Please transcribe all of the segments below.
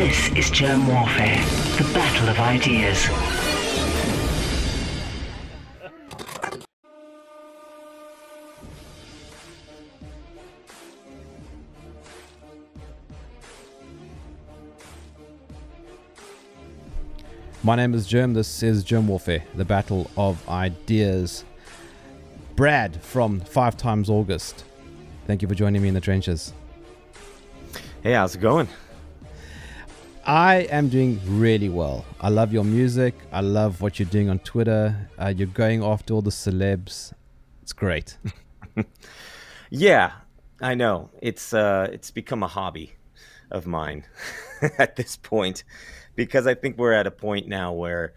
This is Germ Warfare, the battle of ideas. My name is Germ. This is Germ Warfare, the battle of ideas. Brad from Five Times August. Thank you for joining me in the trenches. Hey, how's it going? I am doing really well. I love your music. I love what you're doing on Twitter. Uh, you're going after all the celebs. It's great. yeah, I know. It's uh, it's become a hobby of mine at this point because I think we're at a point now where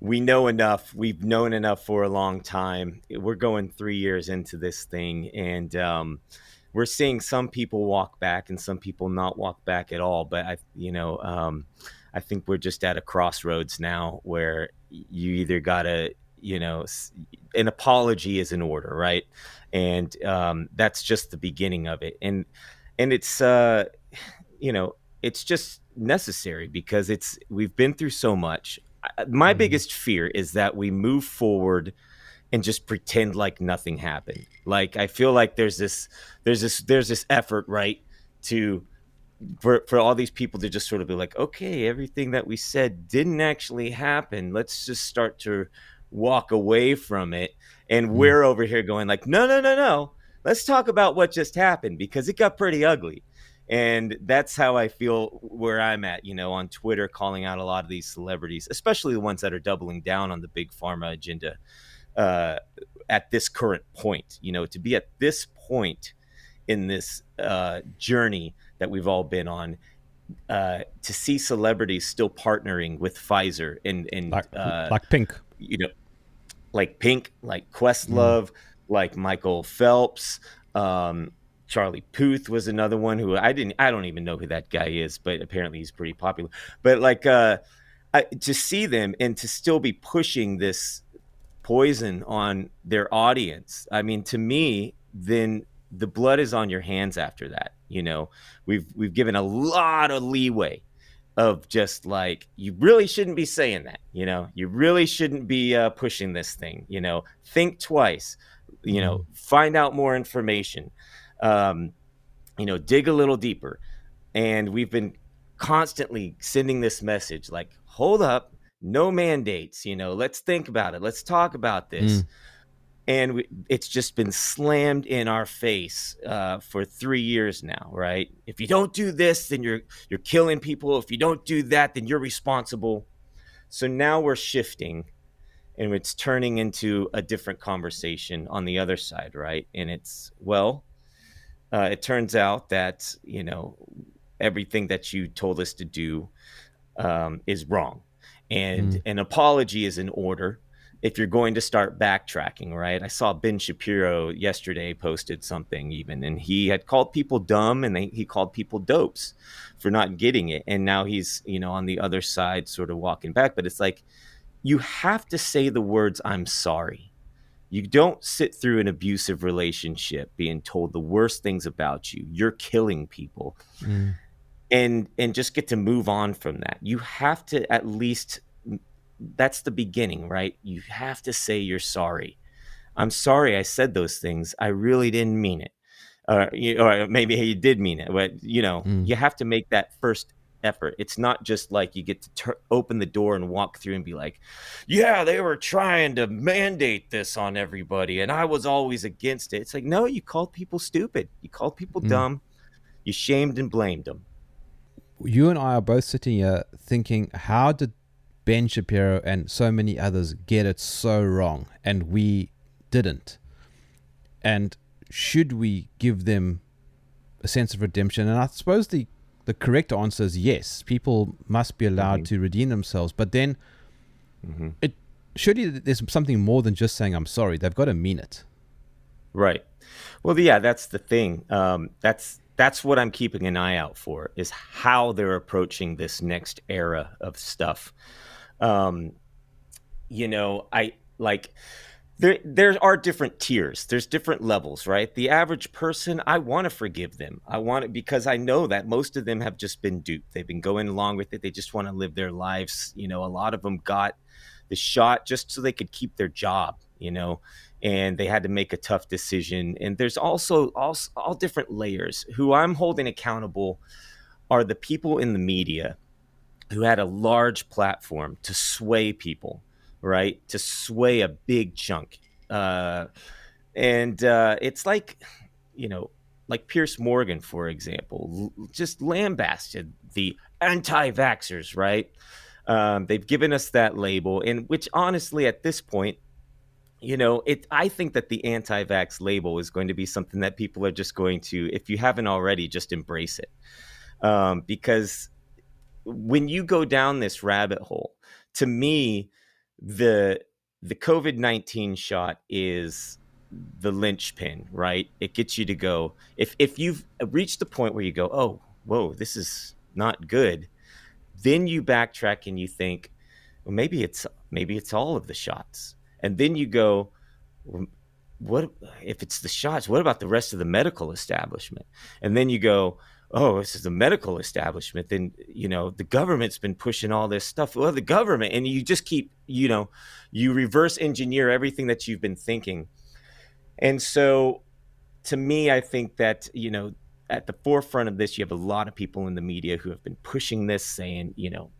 we know enough. We've known enough for a long time. We're going three years into this thing, and um, we're seeing some people walk back and some people not walk back at all. But I, you know, um, I think we're just at a crossroads now where you either gotta, you know, an apology is in order, right? And um, that's just the beginning of it. And and it's, uh, you know, it's just necessary because it's we've been through so much. My mm-hmm. biggest fear is that we move forward and just pretend like nothing happened. Like I feel like there's this there's this there's this effort, right, to for for all these people to just sort of be like, okay, everything that we said didn't actually happen. Let's just start to walk away from it. And mm. we're over here going like, no, no, no, no. Let's talk about what just happened because it got pretty ugly. And that's how I feel where I'm at, you know, on Twitter, calling out a lot of these celebrities, especially the ones that are doubling down on the big pharma agenda uh, at this current point. You know, to be at this point in this uh, journey that we've all been on, uh, to see celebrities still partnering with Pfizer and and like, uh, like Pink, you know, like Pink, like Questlove, mm. like Michael Phelps. Um, Charlie Puth was another one who I didn't I don't even know who that guy is, but apparently he's pretty popular. But like uh I, to see them and to still be pushing this poison on their audience. I mean, to me, then the blood is on your hands after that. You know, we've we've given a lot of leeway of just like you really shouldn't be saying that. You know, you really shouldn't be uh, pushing this thing. You know, think twice. You know, mm-hmm. find out more information um, you know, dig a little deeper. And we've been constantly sending this message like, hold up, no mandates, you know, let's think about it, let's talk about this. Mm. And we, it's just been slammed in our face uh, for three years now, right? If you don't do this, then you're you're killing people. If you don't do that, then you're responsible. So now we're shifting, and it's turning into a different conversation on the other side, right? And it's well, uh, it turns out that you know everything that you told us to do um, is wrong, and mm. an apology is in order if you're going to start backtracking, right? I saw Ben Shapiro yesterday posted something even, and he had called people dumb and they, he called people dopes for not getting it. And now he's, you know, on the other side, sort of walking back. But it's like, you have to say the words, I'm sorry you don't sit through an abusive relationship being told the worst things about you. You're killing people. Mm. And and just get to move on from that. You have to at least that's the beginning, right? You have to say you're sorry. I'm sorry I said those things. I really didn't mean it. Uh, you, or maybe you did mean it, but you know, mm. you have to make that first effort. It's not just like you get to ter- open the door and walk through and be like, yeah, they were trying to mandate this on everybody and I was always against it. It's like, no, you called people stupid. You called people mm. dumb. You shamed and blamed them. You and I are both sitting here thinking, how did Ben Shapiro and so many others get it so wrong and we didn't? And should we give them a sense of redemption? And I suppose the the correct answer is yes. People must be allowed mm-hmm. to redeem themselves, but then mm-hmm. it surely there's something more than just saying I'm sorry. They've got to mean it. Right. Well, yeah, that's the thing. Um, that's that's what I'm keeping an eye out for is how they're approaching this next era of stuff. Um, you know, I like there there are different tiers. There's different levels right? The average person i want to forgive them. I want it because i know that most of them have just been duped. They've been going along with it. They just want to live their lives. You know a lot of them got the shot just so they could keep their job you know and they had to make a tough decision and there's also all, all different layers who i'm holding accountable are the people in the media who had a large platform to sway people right? To sway a big chunk. Uh, and uh, it's like, you know, like Piers Morgan, for example, just lambasted the anti vaxxers, right? Um, they've given us that label, and which honestly, at this point, you know, it. I think that the anti-vax label is going to be something that people are just going to, if you haven't already, just embrace it, um, because when you go down this rabbit hole, to me, the the COVID nineteen shot is the linchpin, right? It gets you to go. If if you've reached the point where you go, oh, whoa, this is not good, then you backtrack and you think, well, maybe it's maybe it's all of the shots, and then you go, what if it's the shots? What about the rest of the medical establishment? And then you go, oh, this is the medical establishment, then you know the government's been pushing all this stuff. Well, the government, and you just keep, you know, you reverse engineer everything that you've been thinking. And so, to me, I think that you know, at the forefront of this, you have a lot of people in the media who have been pushing this, saying, you know.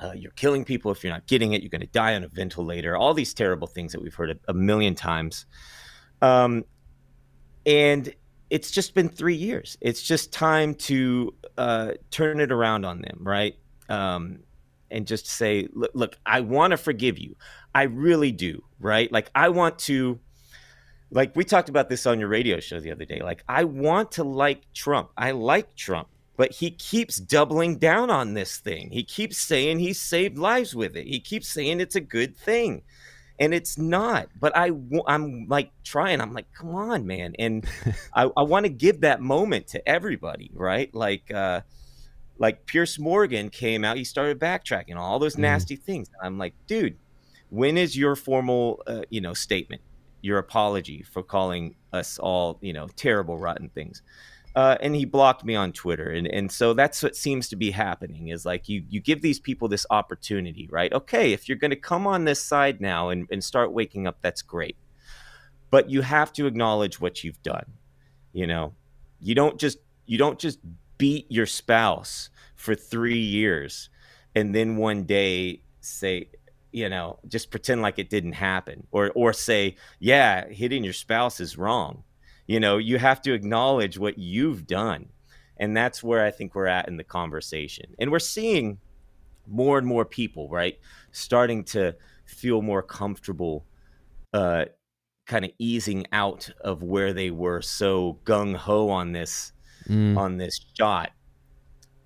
Uh, you're killing people if you're not getting it. You're going to die on a ventilator. All these terrible things that we've heard a, a million times. Um, and it's just been three years. It's just time to uh, turn it around on them, right? Um, and just say, look, look I want to forgive you. I really do, right? Like, I want to, like, we talked about this on your radio show the other day. Like, I want to like Trump. I like Trump, but he keeps doubling down on this thing. He keeps saying he saved lives with it. He keeps saying it's a good thing and it's not but i i'm like trying i'm like come on man and i, I want to give that moment to everybody right like uh like piers morgan came out he started backtracking all those mm-hmm. nasty mm. things i'm like dude when is your formal uh, you know statement your apology for calling us all you know terrible rotten things uh, and he blocked me on Twitter, and and so that's what seems to be happening is like you you give these people this opportunity, right? Okay, if you're going to come on this side now and and start waking up, that's great, but you have to acknowledge what you've done. You know, you don't just you don't just beat your spouse for three years, and then one day say, you know, just pretend like it didn't happen, or or say, yeah, hitting your spouse is wrong you know you have to acknowledge what you've done. And that's where i think we're at in the conversation. And we're seeing more and more people right starting to feel more comfortable uh kind of easing out of where they were so gung-ho on this mm. on this shot.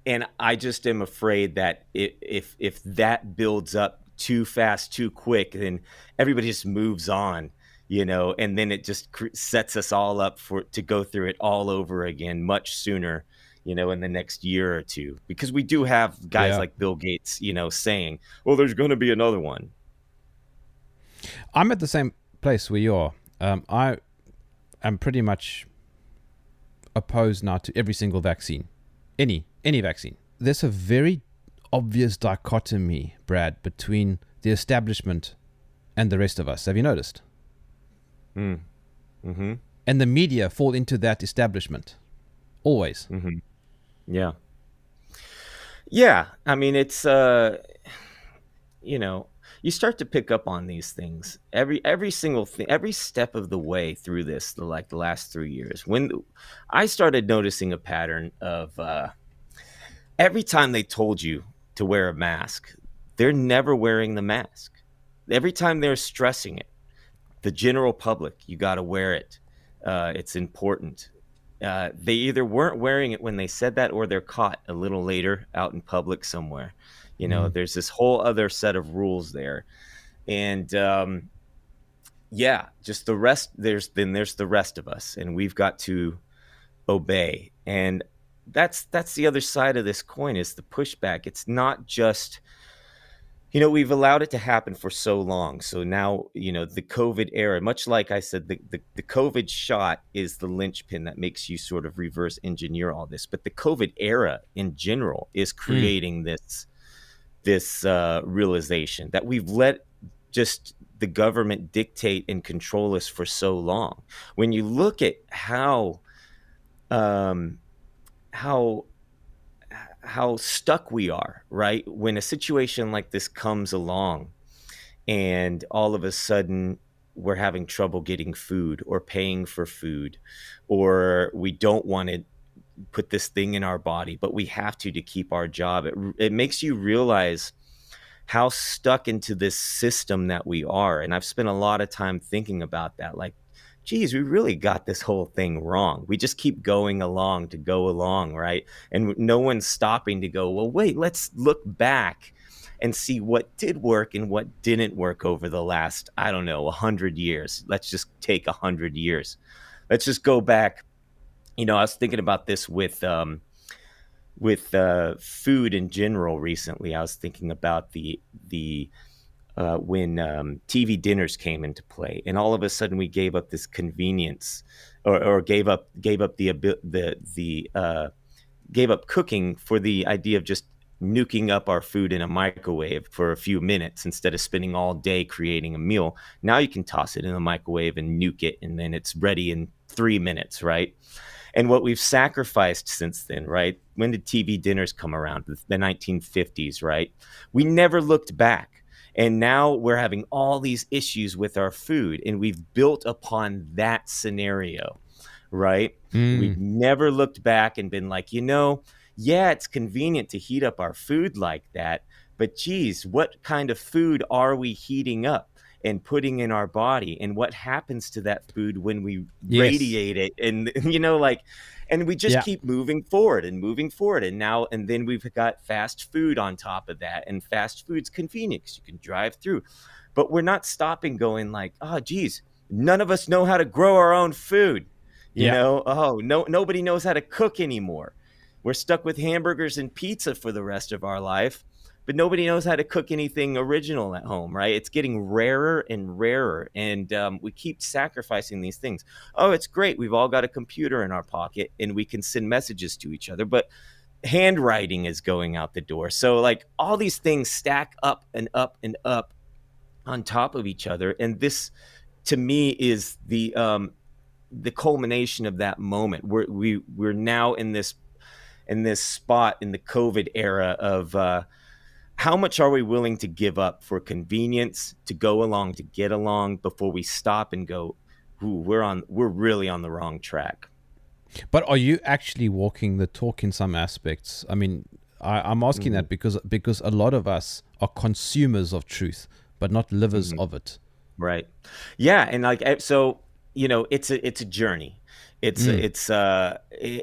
And i just am afraid that if if that builds up too fast too quick then everybody just moves on you know, and then it just cr- sets us all up for to go through it all over again much sooner, you know, in the next year or two, because we do have guys yeah. like Bill Gates, you know, saying, "Well, there's going to be another one." I'm at the same place where you are. Um, I am pretty much opposed now to every single vaccine, any any vaccine. There's a very obvious dichotomy, Brad, between the establishment and the rest of us. Have you noticed? Mm. Mm-hmm. And the media fall into that establishment. Always. Mm-hmm. Yeah. Yeah. I mean, it's, uh, you know, you start to pick up on these things every every single thing every step of the way through this the like the last three years when i started noticing a pattern of uh, every time they told you to wear a mask they're never wearing the mask every time they're stressing it the general public, you got to wear it. Uh, it's important. Uh, they either weren't wearing it when they said that, or they're caught a little later out in public somewhere. You know, mm. there's this whole other set of rules there, and um, yeah, just the rest. There's then there's the rest of us, and we've got to obey. And that's that's the other side of this coin is the pushback. It's not just you know we've allowed it to happen for so long so now you know the covid era much like i said the, the, the, covid shot is the linchpin that makes you sort of reverse engineer all this but the covid era in general is hmm. creating mm. this this uh, realization that we've let just the government dictate and control us for so long when you look at how um how how stuck we are, right? When a situation like this comes along and all of a sudden we're having trouble getting food or paying for food or we don't want to put this thing in our body but we have to to keep our job it, it makes you realize how stuck into this system that we are and i've spent a lot of time thinking about that like geez, we really got this whole thing wrong. We just keep going along to go along, right? And no one's stopping to go, well, wait, let's look back and see what did work and what didn't work over the last, I don't know, 100 years. Let's just take 100 years. Let's just go back. You know, I was thinking about this with, um, with uh, food in general recently. I was thinking about the, the, uh, when um, TV dinners came into play, and all of a sudden we gave up this convenience, or, or gave up gave up the the the uh, gave up cooking for the idea of just nuking up our food in a microwave for a few minutes instead of spending all day creating a meal. Now you can toss it in the microwave and nuke it, and then it's ready in three minutes, right? And what we've sacrificed since then, right? When did TV dinners come around? The 1950s, right? We never looked back and now we're having all these issues with our food, and we've built upon that scenario, right? Mm. We've never looked back and been like, you know, yeah, it's convenient to heat up our food like that, but geez, what kind of food are we heating up? And putting in our body and what happens to that food when we yes. radiate it and you know like and we just yeah. keep moving forward and moving forward and now and then we've got fast food on top of that and fast food's convenient because you can drive through but we're not stopping going like oh geez none of us know how to grow our own food you yeah. know oh no nobody knows how to cook anymore we're stuck with hamburgers and pizza for the rest of our life but nobody knows how to cook anything original at home, right? It's getting rarer and rarer, and um, we keep sacrificing these things. Oh, it's great. We've all got a computer in our pocket and we can send messages to each other, but handwriting is going out the door. So, like, all these things stack up and up and up on top of each other. And this, to me, is the, um, the culmination of that moment. We're, we, we're now in this, in this spot in the COVID era of, uh, how much are we willing to give up for convenience to go along to get along before we stop and go Ooh, we're on we're really on the wrong track but are you actually walking the talk in some aspects i mean I, am asking mm-hmm. that because because a lot of us are consumers of truth but not livers mm-hmm. of it right yeah and like eh, so you know it's a it's a journey it's mm. it's uh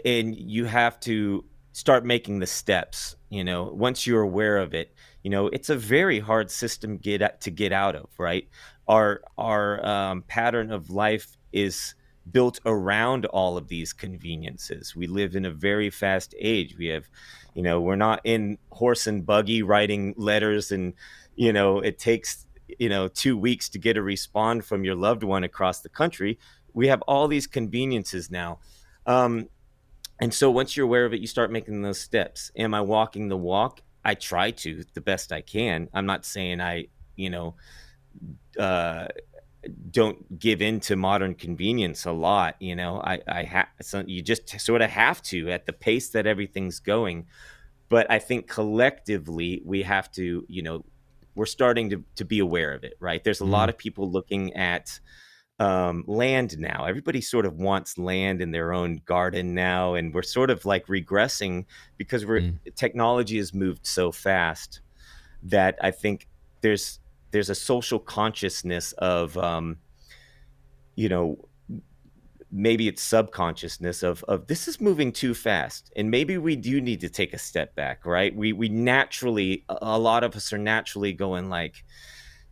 and you have to start making the steps you know once you're aware of it you know it's a very hard system get to get out of right? Our our um, pattern of life is built around all of these conveniences. We live in a very fast age. We have you know we're not in horse and buggy writing letters and you know it takes you know two weeks to get a respond from your loved one across the country. We have all these conveniences now. Um, and so once you're aware of it, you start making those steps. Am I walking the walk? I try to the best I can. I'm not saying I, you know, uh, don't give in to modern convenience a lot. You know, I, I have, so you just sort of have to at the pace that everything's going. But I think collectively we have to, you know, we're starting to, to be aware of it, right? There's a mm. lot of people looking at, um, land now. Everybody sort of wants land in their own garden now, and we're sort of like regressing because we're mm. technology has moved so fast that I think there's there's a social consciousness of um, you know maybe it's subconsciousness of of this is moving too fast and maybe we do need to take a step back right we we naturally a lot of us are naturally going like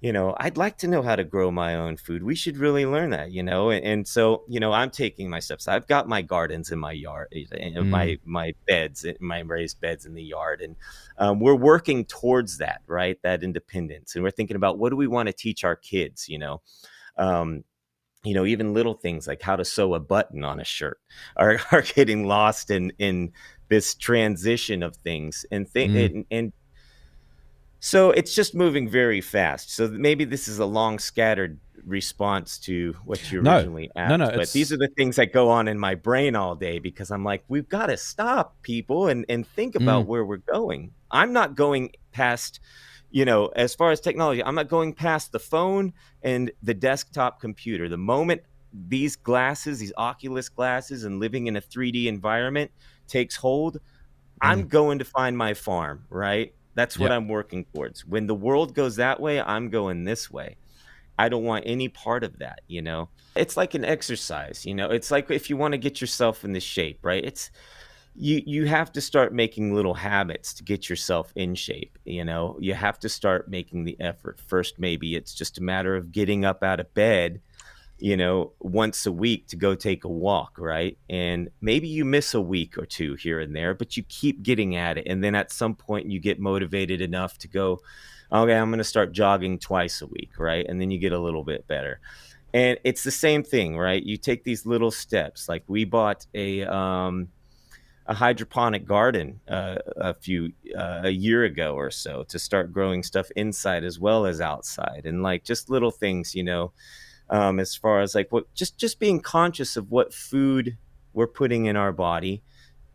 you know, I'd like to know how to grow my own food. We should really learn that, you know. And, and so, you know, I'm taking my steps. I've got my gardens in my yard, mm. my my beds, my raised beds in the yard, and um, we're working towards that, right? That independence, and we're thinking about what do we want to teach our kids, you know. Um, you know, even little things like how to sew a button on a shirt are, are getting lost in in this transition of things and th- mm. and, and so it's just moving very fast. So maybe this is a long scattered response to what you originally no, asked. No, no, but these are the things that go on in my brain all day because I'm like, we've got to stop people and, and think about mm. where we're going. I'm not going past, you know, as far as technology, I'm not going past the phone and the desktop computer. The moment these glasses, these Oculus glasses, and living in a 3D environment takes hold, mm. I'm going to find my farm, right? That's what yep. I'm working towards. When the world goes that way, I'm going this way. I don't want any part of that, you know. It's like an exercise, you know. It's like if you want to get yourself in the shape, right? It's you you have to start making little habits to get yourself in shape, you know. You have to start making the effort. First maybe it's just a matter of getting up out of bed you know, once a week to go take a walk, right? And maybe you miss a week or two here and there, but you keep getting at it. And then at some point you get motivated enough to go, okay, I'm going to start jogging twice a week, right? And then you get a little bit better. And it's the same thing, right? You take these little steps. Like we bought a, um, a hydroponic garden uh, a few uh, a year ago or so to start growing stuff inside as well as outside and like just little things you know um, as far as like what just just being conscious of what food we're putting in our body.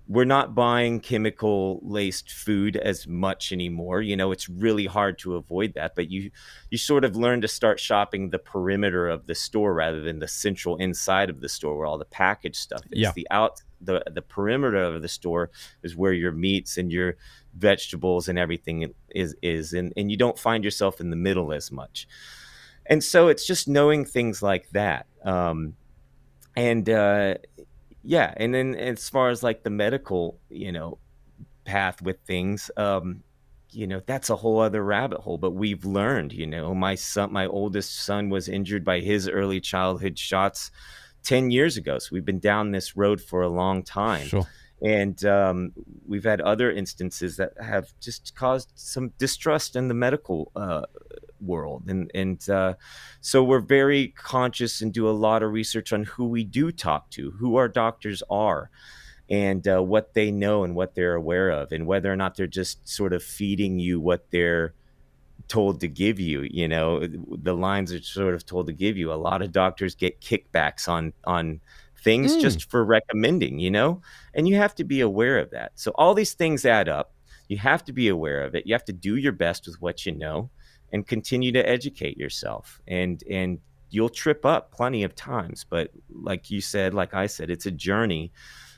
We're not buying chemical laced food as much anymore you know it's really hard to avoid that but you you sort of learn to start shopping the perimeter of the store rather than the central inside of the store where all the packaged stuff is. Yeah. the out the the perimeter of the store is where your meats and your vegetables and everything is is and, and you don't find yourself in the middle as much and so it's just knowing things like that um, and uh, yeah and then as far as like the medical you know path with things um, you know that's a whole other rabbit hole but we've learned you know my son my oldest son was injured by his early childhood shots 10 years ago so we've been down this road for a long time sure. and um, we've had other instances that have just caused some distrust in the medical uh, world. And and uh, so we're very conscious and do a lot of research on who we do talk to who our doctors are and uh, what they know and what they're aware of and whether or not they're just sort of feeding you what they're told to give you you know? The lines are sort of told to give you. A lot of doctors get kickbacks on on things mm. just for recommending you know? And you have to be aware of that. So all these things add up. You have to be aware of it. You have to do your best with what you know and continue to educate yourself and and you'll trip up plenty of times but like you said like i said it's a journey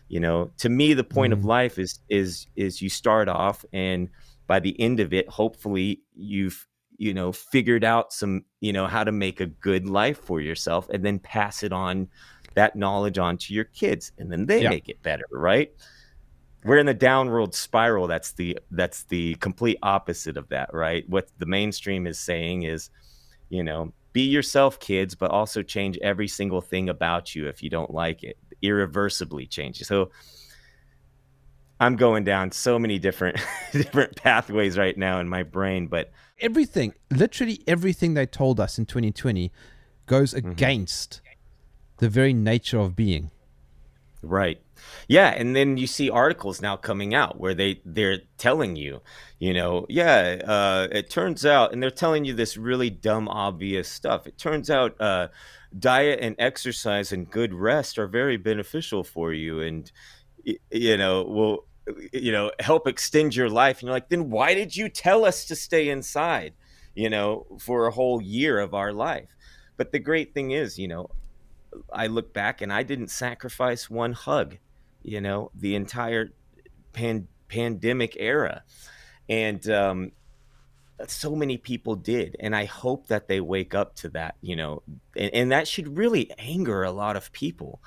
you know to me the point mm. of life is is is you start off and by the end of it hopefully you've you know figured out some you know how to make a good life for yourself and then pass it on that knowledge on to your kids and then they yeah. make it better right we're in the downward spiral that's the that's the complete opposite of that right what the mainstream is saying is you know be yourself kids but also change every single thing about you if you don't like it irreversibly change so i'm going down so many different different pathways right now in my brain but everything literally everything they told us in 2020 goes mm-hmm. against mm-hmm. the very nature of being right yeah, and then you see articles now coming out where they they're telling you, you know, yeah, uh, it turns out, and they're telling you this really dumb, obvious stuff. It turns out uh, diet and exercise and good rest are very beneficial for you, and you know will you know help extend your life. And you're like, then why did you tell us to stay inside? You know, for a whole year of our life. But the great thing is, you know, I look back and I didn't sacrifice one hug you know, the entire pan- pandemic era. And um, so many people did. And I hope that they wake up to that, you know, and, and that should really anger a lot of people.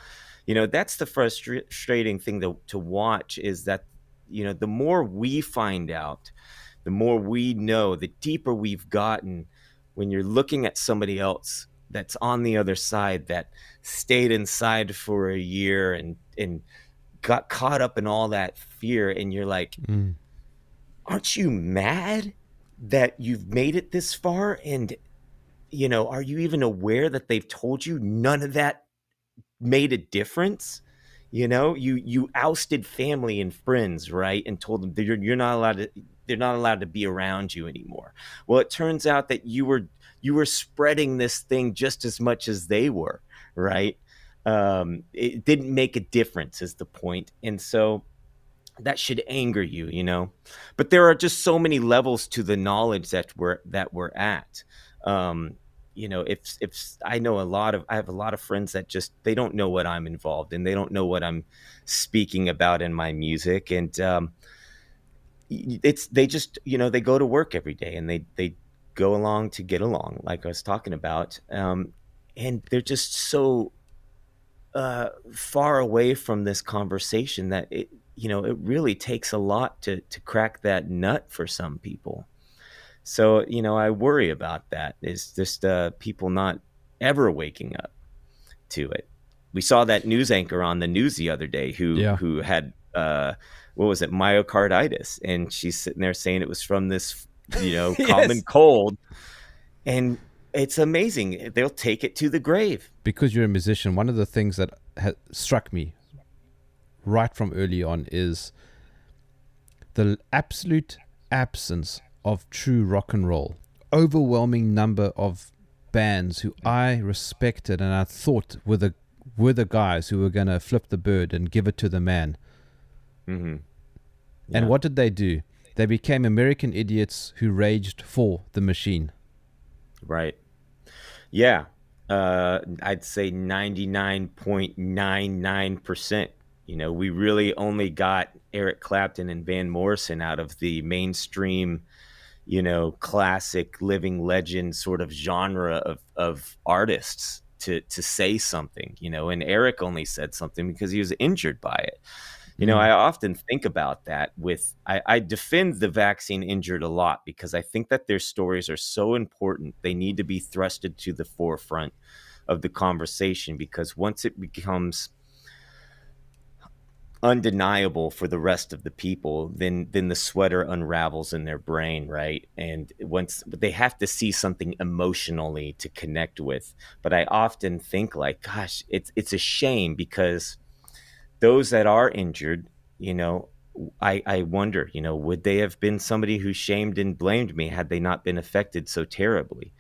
You know, that's the frustrating thing to, to watch is that, you know, the more we find out, the more we know, the deeper we've gotten when you're looking at somebody else that's on the other side that stayed inside for a year and and got caught up in all that fear and you're like Mm. aren't you mad that you've made it this far? And you know are you even aware that they've told you none of that made a difference? You know you you ousted family and friends right and told them that you're, you're not allowed to they're not allowed to be around you anymore. Well it turns out that you were you were spreading this thing just as much as they were right um it didn't make a difference is the point. And so that should anger you you know? But there are just so many levels to the knowledge that we're that we're at. Um you know if if i know a lot of i have a lot of friends that just they don't know what i'm involved in. They don't know what i'm speaking about in my music. And um it's they just you know they go to work every day and they they go along to get along like i was talking about. Um and they're just so uh far away from this conversation that it you know it really takes a lot to to crack that nut for some people. So you know i worry about that. Is just uh people not ever waking up to it. We saw that news anchor on the news the other day who Yeah. who had uh what was it myocarditis. And she's sitting there saying it was from this you know Yes. common cold. And it's amazing they'll take it to the grave because you're a musician, one of the things that ha- struck me right from early on is the absolute absence of true rock and roll. Overwhelming number of bands who I respected and I thought were the were the guys who were going to flip the bird and give it to the man. mm-hmm. And what did they do? They became American idiots who raged for the machine. Right. Yeah. Uh, I'd say 99.99%. You know, we really only got Eric Clapton and Van Morrison out of the mainstream, you know, classic living legend sort of genre of, of artists to, to say something, you know, and Eric only said something because he was injured by it. You know, Mm. I often think about that with I, I defend the vaccine injured a lot because I think that their stories are so important. They need to be thrusted to the forefront of the conversation because once it becomes undeniable for the rest of the people, then then the sweater unravels in their brain, right? And once they have to see something emotionally to connect with. But I often think like, gosh, it's it's a shame because those that are injured, you know, I, I wonder, you know, would they have been somebody who shamed and blamed me had they not been affected so terribly?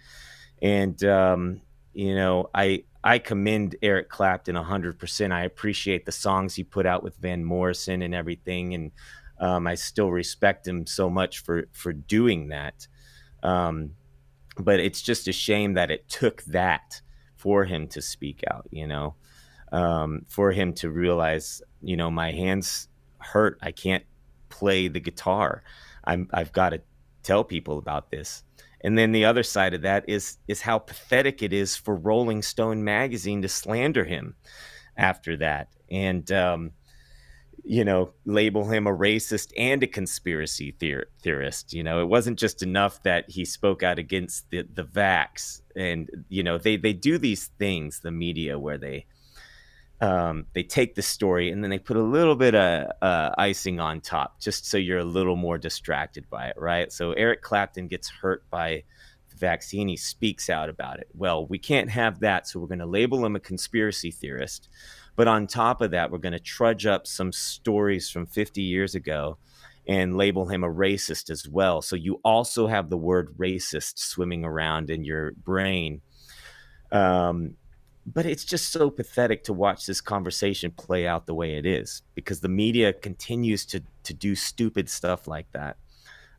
And, um, you know, I, I commend Eric Clapton 100%. I appreciate the songs he put out with Van Morrison and everything. And um, I still respect him so much for, for doing that. Um, but it's just a shame that it took that for him to speak out, you know? Um, for him to realize, you know, my hands hurt. I can't play the guitar. I'm, I've got to tell people about this. And then the other side of that is is how pathetic it is for Rolling Stone magazine to slander him after that, and um, you know, label him a racist and a conspiracy theor- theorist. You know, it wasn't just enough that he spoke out against the the vax, and you know, they they do these things, the media, where they um, they take the story and then they put a little bit of uh, icing on top just so you're a little more distracted by it, right? So Eric Clapton gets hurt by the vaccine. He speaks out about it. Well, we can't have that, so we're going to label him a conspiracy theorist. But on top of that, we're going to trudge up some stories from 50 years ago and label him a racist as well. So you also have the word racist swimming around in your brain. Um, but it's just so pathetic to watch this conversation play out the way it is because the media continues to to do stupid stuff like that.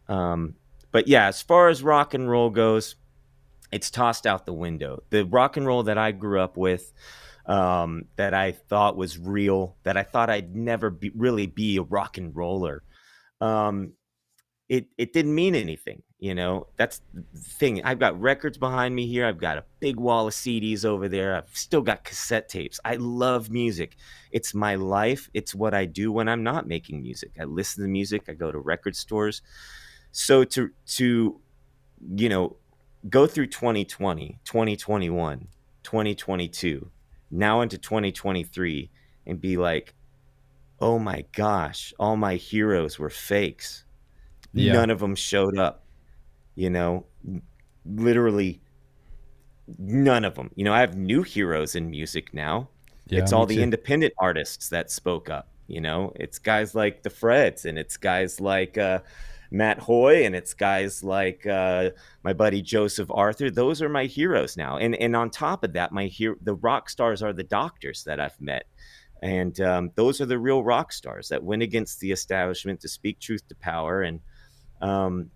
Um, but yeah, as far as rock and roll goes, it's tossed out the window. The rock and roll that I grew up with, um, that I thought was real, that I thought I'd never be, really be a rock and roller, um, it it didn't mean anything. You know, that's the thing. I've got records behind me here. I've got a big wall of CDs over there. I've still got cassette tapes. I love music. It's my life. It's what I do when I'm not making music. I listen to music. I go to record stores. So to to you know go through 2020, 2021, 2022, now into 2023 and be like, oh my gosh, all my heroes were fakes. Yeah. None of them showed up. You know, literally none of them. You know, I have new heroes in music now. Yeah, it's all the too. independent artists that spoke up. You know, it's guys like the Freds and it's guys like uh, Matt Hoy and it's guys like uh, my buddy Joseph Arthur. Those are my heroes now. And and on top of that, my hero, the rock stars are the doctors that I've met. And um, those are the real rock stars that went against the establishment to speak truth to power. And um,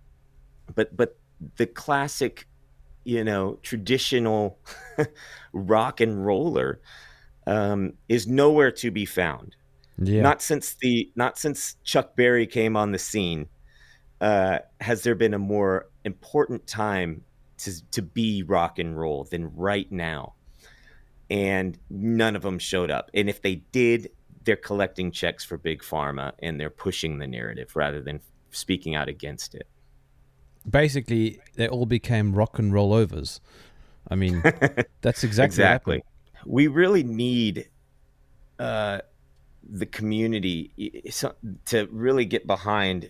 but but the classic, you know, traditional rock and roller um, is nowhere to be found. Yeah. Not since the not since Chuck Berry came on the scene uh, has there been a more important time to to be rock and roll than right now. And none of them showed up. And if they did, they're collecting checks for big pharma and they're pushing the narrative rather than speaking out against it. Basically, they all became rock and roll overs. I mean, that's exactly exactly. We really need uh, the community to really get behind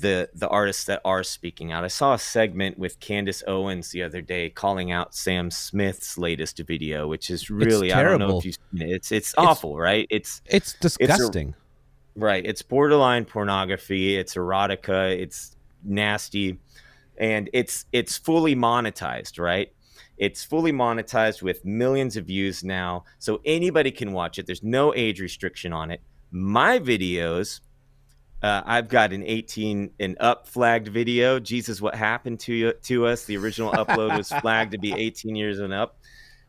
the the artists that are speaking out. I saw a segment with Candace Owens the other day calling out Sam Smith's latest video, which is really I don't know if you've seen it. It's it's awful, right? It's It's disgusting. Right. It's borderline pornography. It's erotica. It's nasty, and it's it's fully monetized. Right. It's fully monetized with millions of views now, so anybody can watch it. There's no age restriction on it. My videos, uh, I've got an 18 and up flagged video. Jesus, what happened to you to us? The original upload was flagged to be 18 years and up.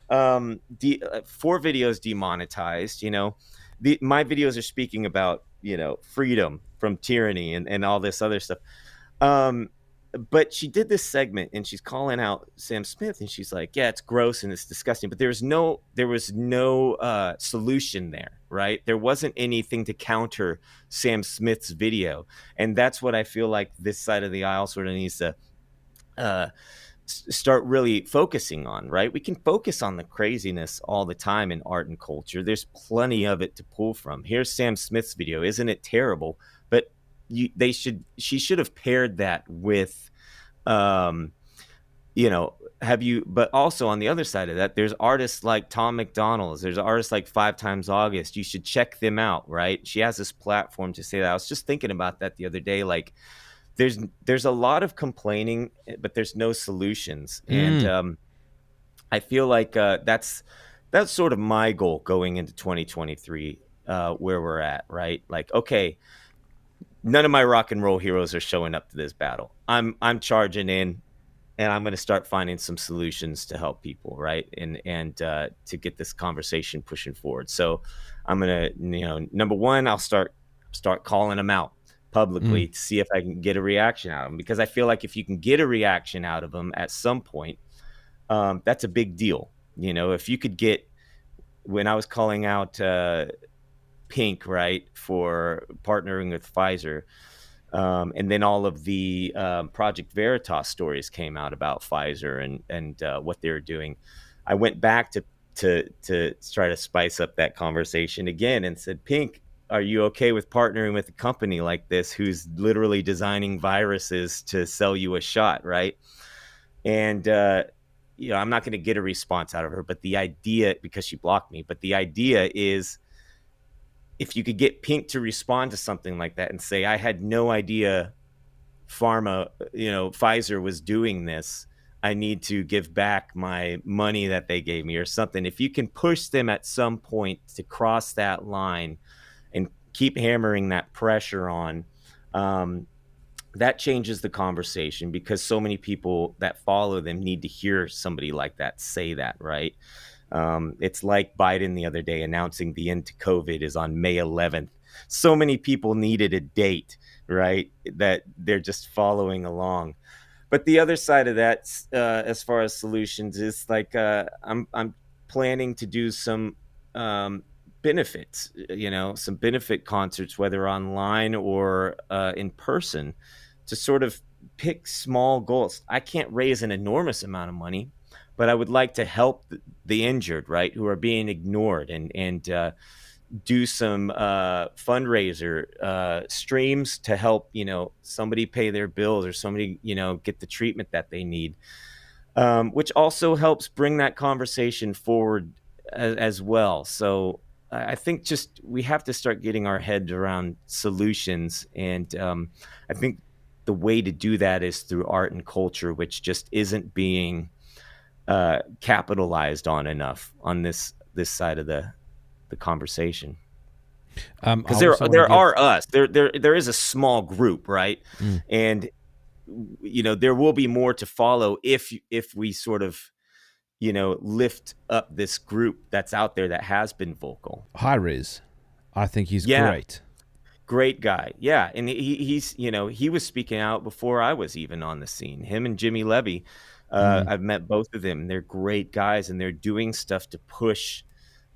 Um, de- uh, four videos demonetized. You know, the my videos are speaking about you know freedom from tyranny and and all this other stuff. Um, but she did this segment and she's calling out Sam Smith and she's like, "Yeah, it's gross and it's disgusting." But there was no there was no uh, solution there, right? There wasn't anything to counter Sam Smith's video, and that's what I feel like this side of the aisle sort of needs to uh, start really focusing on. Right? We can focus on the craziness all the time in art and culture. There's plenty of it to pull from. Here's Sam Smith's video. Isn't it terrible? You, they should she should have paired that with um you know have you but also on the other side of that there's artists like tom macdonald's there's artists like five times august you should check them out right? She has this platform to say that. I was just thinking about that the other day like there's there's a lot of complaining but there's no solutions. And Mm. um i feel like uh that's that's sort of my goal going into 2023 uh where we're at right? Like okay none of my rock and roll heroes are showing up to this battle. I'm I'm charging in, and I'm going to start finding some solutions to help people, right? And and uh, to get this conversation pushing forward. So I'm gonna, you know, number one, I'll start start calling them out publicly to see if I can get a reaction out of them because I feel like if you can get a reaction out of them at some point, um, that's a big deal. You know, if you could get when I was calling out. Uh, Pink, right, for partnering with Pfizer. Um, and then all of the um, Project Veritas stories came out about Pfizer and and uh, what they were doing. I went back to to to try to spice up that conversation again and said, Pink, are you okay with partnering with a company like this who's literally designing viruses to sell you a shot, right? And uh, you know, I'm not going to get a response out of her, but the idea because she blocked me, but the idea is if you could get Pink to respond to something like that and say, I had no idea pharma, you know, Pfizer was doing this. I need to give back my money that they gave me or something. If you can push them at some point to cross that line and keep hammering that pressure on, um, that changes the conversation because so many people that follow them need to hear somebody like that say that, right? Um, it's like Biden the other day announcing the end to COVID is on May 11th. So many people needed a date, right? That they're just following along. But the other side of that, uh, as far as solutions, is like uh, I'm I'm planning to do some um, benefits, you know, some benefit concerts, whether online or uh, in person, to sort of pick small goals. I can't raise an enormous amount of money, but I would like to help the injured, right, who are being ignored, and and uh, do some uh, fundraiser uh, streams to help you know somebody pay their bills or somebody you know get the treatment that they need, um, which also helps bring that conversation forward as, as well. So I think just we have to start getting our heads around solutions, and um, I think the way to do that is through art and culture, which just isn't being uh, capitalized on enough on this this side of the the conversation. Because um, there there are give... us there there there is a small group, right? Mm. And you know there will be more to follow if if we sort of you know lift up this group that's out there that has been vocal. Hi-Rez, I think he's yeah. great great guy yeah and he, he's you know he was speaking out before i was even on the scene him and jimmy levy uh, mm. i've met both of them they're great guys and they're doing stuff to push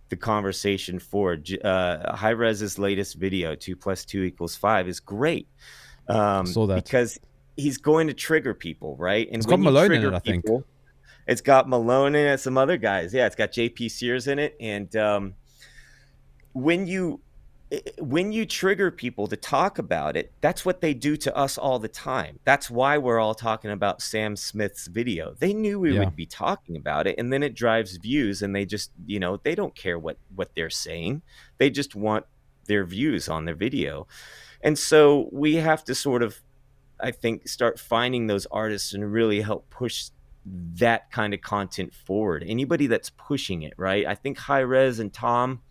the conversation forward. Uh, Hi-Rez's latest video, two plus two equals five, is great. Um, Saw that because he's going to trigger people, right? And it's got Malone in it, I think. it's got Malone in it, some other guys. Yeah, it's got JP Sears in it, and um, when you when you trigger people to talk about it, that's what they do to us all the time. That's why we're all talking about Sam Smith's video. They knew we yeah. would be talking about it, and then it drives views, and they just, you know, they don't care what what they're saying. They just want their views on their video, and so we have to sort of, I think, start finding those artists and really help push that kind of content forward. Anybody that's pushing it, right? I think Hi-Rez and Tom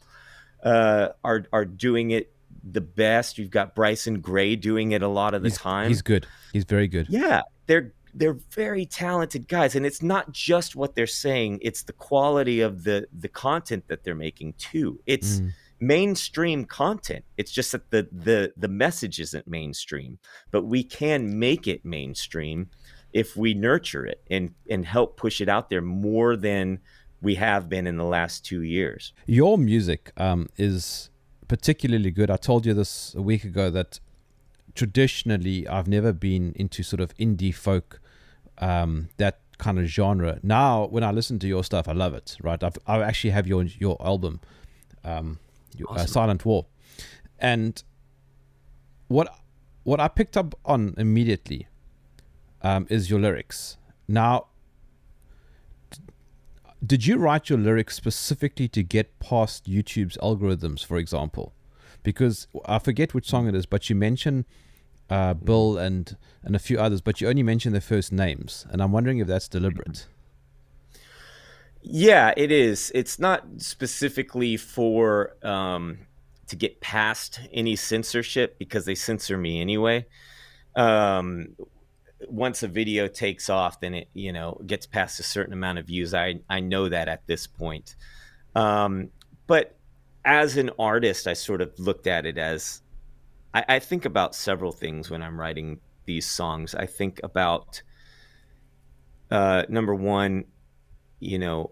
uh, are are doing it the best. You've got Bryson Gray doing it a lot of the he's, time. He's good. He's very good. Yeah, they're they're very talented guys, and it's not just what they're saying; it's the quality of the the content that they're making too. It's mm. mainstream content. It's just that the the the message isn't mainstream, but we can make it mainstream if we nurture it and and help push it out there more than we have been in the last two years. Your music um, is particularly good. I told you this a week ago that traditionally I've never been into sort of indie folk, um, that kind of genre. Now, when I listen to your stuff, I love it. Right, I've, I actually have your your album, um, your, uh, awesome. uh, Silent War, and what what I picked up on immediately um, is your lyrics. Now, did you write your lyrics specifically to get past YouTube's algorithms, for example? Because I forget which song it is, but you mention uh, Bill and and a few others, but you only mention their first names, and I'm wondering if that's deliberate. Yeah, it is. It's not specifically for um, to get past any censorship because they censor me anyway. Um, once a video takes off, then it you know gets past a certain amount of views. I I know that at this point, um, but as an artist, I sort of looked at it as I, I think about several things when I'm writing these songs. I think about uh, number one, you know,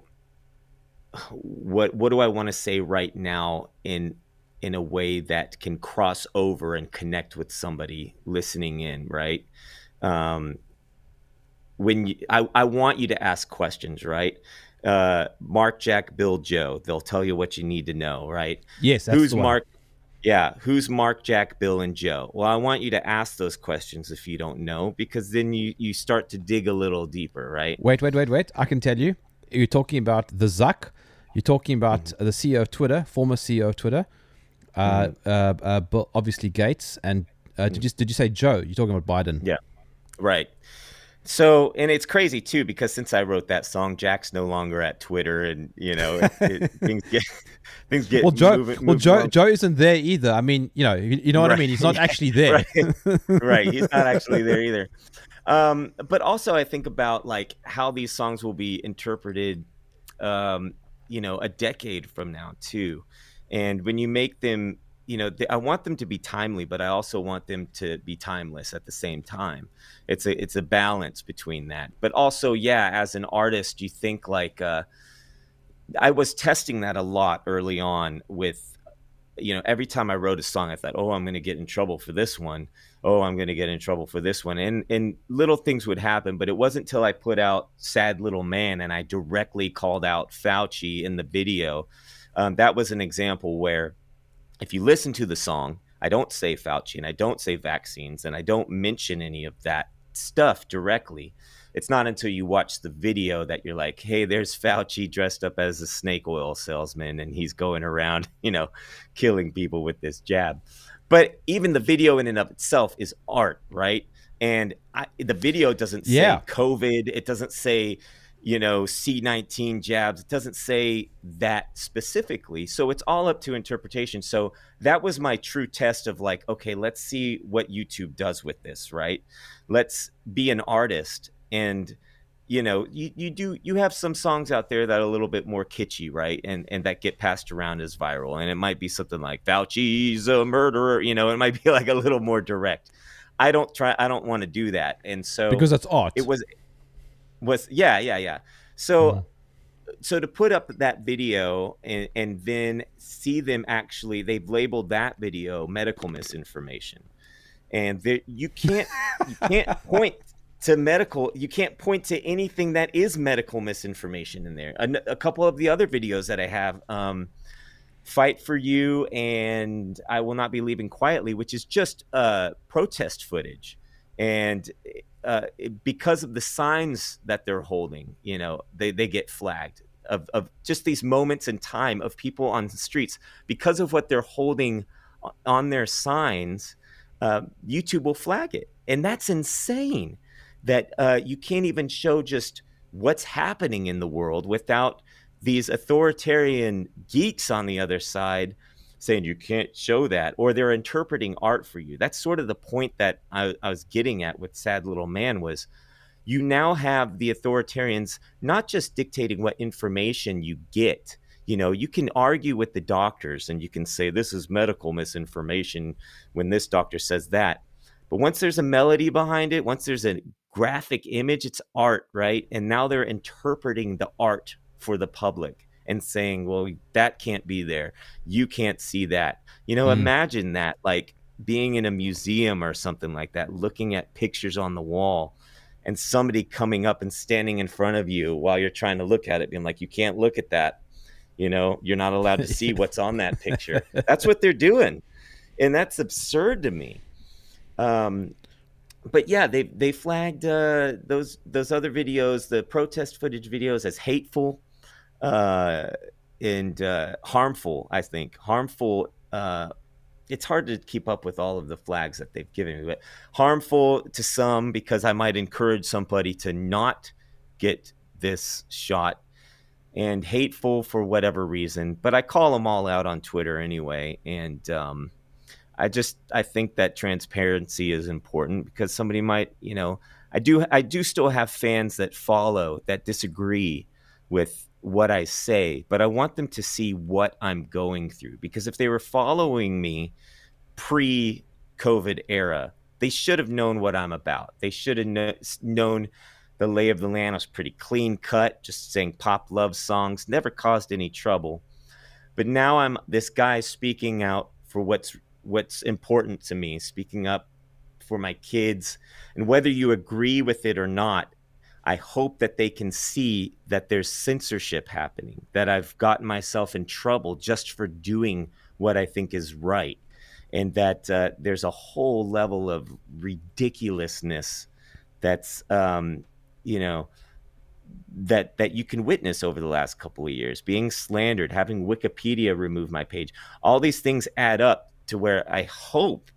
what what do I want to say right now in in a way that can cross over and connect with somebody listening in, right? Um, when you, I, I want you to ask questions, right? Uh, Mark, Jack, Bill, Joe. They'll tell you what you need to know, right? Yes. Who's Mark? Yeah. Who's Mark, Jack, Bill, and Joe? Well, I want you to ask those questions if you don't know, because then you, you start to dig a little deeper, right? Wait, wait, wait, wait. I can tell you. You're talking about the Zuck. You're talking about mm-hmm. the CEO of Twitter, former CEO of Twitter. Uh, mm-hmm. uh, uh, obviously Gates and uh, did mm-hmm. you did you say Joe? You're talking about Biden. Yeah. Right. So, and it's crazy too because since I wrote that song, Jack's no longer at Twitter, and you know it, it, things get things get well. Joe, moving, well, Joe, Joe isn't there either. I mean, you know, you, you know what right. I mean. He's not actually there. right. right. He's not actually there either. Um, but also, I think about like how these songs will be interpreted, um, you know, a decade from now too, and when you make them you know they, i want them to be timely but i also want them to be timeless at the same time it's a it's a balance between that but also yeah as an artist you think like uh, i was testing that a lot early on with you know, every time I wrote a song, I thought, oh, I'm going to get in trouble for this one. Oh, I'm going to get in trouble for this one. And and little things would happen, but it wasn't until I put out "Sad Little Man" and I directly called out Fauci in the video. Um, that was an example where, if you listen to the song, I don't say Fauci and I don't say vaccines and I don't mention any of that stuff directly it's not until you watch the video that you're like, hey, there's Fauci dressed up as a snake oil salesman and he's going around, you know, killing people with this jab. But even the video in and of itself is art, right? And I, the video doesn't say Yeah. COVID. It doesn't say, you know, C19 jabs. It doesn't say that specifically. So it's all up to interpretation. So that was my true test of like, okay, let's see what YouTube does with this, right? Let's be an artist and you know you, you do you have some songs out there that are a little bit more kitschy right and and that get passed around as viral and it might be something like fauci's a murderer you know it might be like a little more direct i don't try i don't want to do that and so because that's art. it was was yeah yeah yeah. So Mhm. so to put up that video and, and then see them actually they've labeled that video medical misinformation. And there, you can't you can't point to medical you can't point to anything that is medical misinformation in there. A, a couple of the other videos that i have um, fight for you and i will not be leaving quietly which is just uh, protest footage. And uh, because of the signs that they're holding you know they, they get flagged of, of just these moments in time of people on the streets. Because of what they're holding on their signs uh, youtube will flag it. And that's insane that uh, you can't even show just what's happening in the world without these authoritarian geeks on the other side saying you can't show that or they're interpreting art for you. That's sort of the point that I, I was getting at with sad little man was you now have the authoritarians not just dictating what information you get you know you can argue with the doctors and you can say this is medical misinformation when this doctor says that. But once there's a melody behind it once there's a graphic image it's art right? And now they're interpreting the art for the public and saying well that can't be there. You can't see that. You know Mm. imagine that like being in a museum or something like that looking at pictures on the wall and somebody coming up and standing in front of you while you're trying to look at it being like you can't look at that. You know you're not allowed to see what's on that picture. That's what they're doing. And that's absurd to me. Um but yeah they they flagged uh those those other videos the protest footage videos as hateful uh and uh harmful i think harmful uh it's hard to keep up with all of the flags that they've given me, but harmful to some because I might encourage somebody to not get this shot, and hateful for whatever reason. But I call them all out on Twitter anyway, and um, I just I think that transparency is important because somebody might, you know, I do I do still have fans that follow that disagree with what I say, but I want them to see what I'm going through because if they were following me pre COVID era, they should have known what I'm about. They should have kno- known the lay of the land I was pretty clean cut, just saying pop love songs, never caused any trouble. But now I'm this guy speaking out for what's what's important to me, speaking up for my kids, and whether you agree with it or not, I hope that they can see that there's censorship happening, that I've gotten myself in trouble just for doing what I think is right, and that uh, there's a whole level of ridiculousness that's, um, you know, that that you can witness over the last couple of years, being slandered, having Wikipedia remove my page, all these things add up to where I hope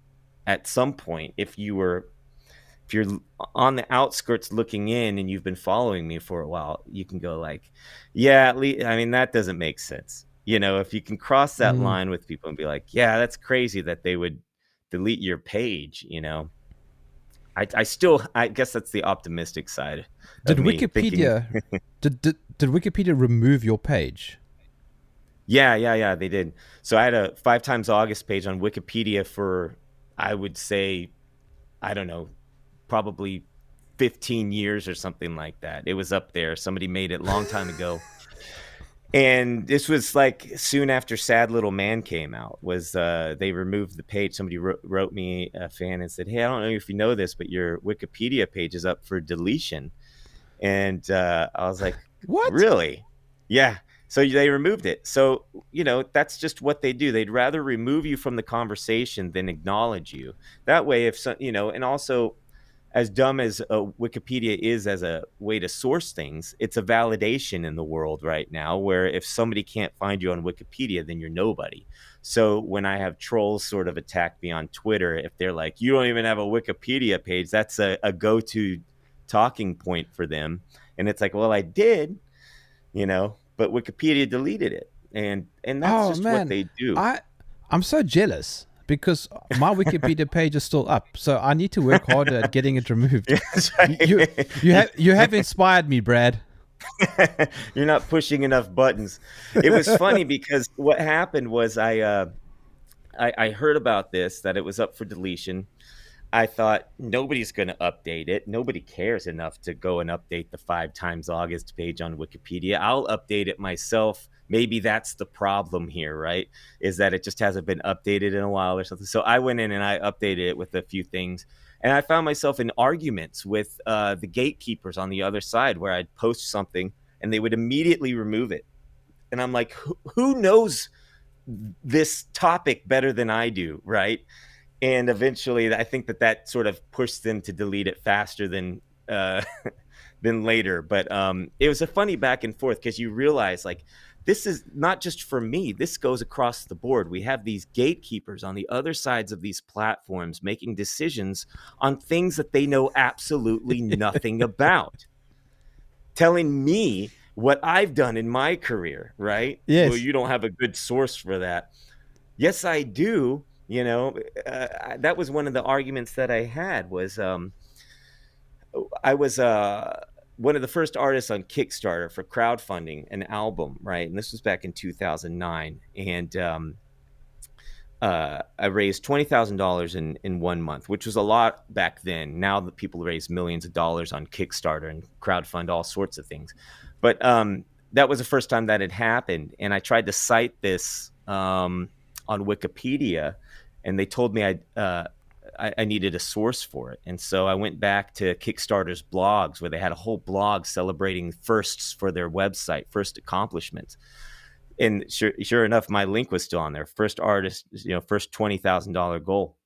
at some point, if you were if you're on the outskirts looking in and you've been following me for a while, you can go like, yeah, at least, I mean, that doesn't make sense. You know, if you can cross that Mhm. line with people and be like, yeah, that's crazy that they would delete your page, you know. I, I still, I guess that's the optimistic side. Did Wikipedia did, did did Wikipedia remove your page? Yeah, yeah, yeah, they did. So I had a five times August page on Wikipedia for, I would say, I don't know, probably 15 years or something like that. It was up there. Somebody made it a long time ago. and this was like soon after sad little man came out was uh, they removed the page. Somebody wrote, wrote, me a fan and said hey i don't know if you know this but your wikipedia page is up for deletion. And uh, i was like what? Really? Yeah. So they removed it. So you know that's just what they do. They'd rather remove you from the conversation than acknowledge you. That way if some you know and also as dumb as uh, Wikipedia is as a way to source things, it's a validation in the world right now where if somebody can't find you on Wikipedia, then you're nobody. So when I have trolls sort of attack me on Twitter, if they're like, you don't even have a Wikipedia page, that's a, a go to talking point for them. And it's like, well, I did, you know, but Wikipedia deleted it. And and that's oh, just man. what they do. I I'm so jealous because my Wikipedia page is still up. So I need to work harder at getting it removed. You, you have you have inspired me, Brad. You're not pushing enough buttons. It was funny because what happened was I, uh, I I heard about this that it was up for deletion. I thought nobody's going to update it. Nobody cares enough to go and update the five times August page on Wikipedia. I'll update it myself maybe that's the problem here, right? Is that it just hasn't been updated in a while or something. So I went in and I updated it with a few things. And I found myself in arguments with uh, the gatekeepers on the other side where I'd post something and they would immediately remove it. And I'm like, who, knows this topic better than I do, right? And eventually, I think that that sort of pushed them to delete it faster than uh, than later. But um, it was a funny back and forth because you realize like this is not just for me this goes across the board. We have these gatekeepers on the other sides of these platforms making decisions on things that they know absolutely nothing about. Telling me what i've done in my career right? Yes. well you don't have a good source for that. Yes i do you know uh, that was one of the arguments that i had was um i was uh one of the first artists on Kickstarter for crowdfunding an album, right? And this was back in 2009, and um, uh, I raised twenty thousand dollars in in one month, which was a lot back then. Now that people raise millions of dollars on Kickstarter and crowdfund all sorts of things, but um, that was the first time that had happened, and I tried to cite this um, on Wikipedia, and they told me I uh, I, I, needed a source for it. And so I went back to Kickstarter's blogs where they had a whole blog celebrating firsts for their website, first accomplishments. And sure, sure enough, my link was still on there. First artist, you know, first twenty thousand dollar goal.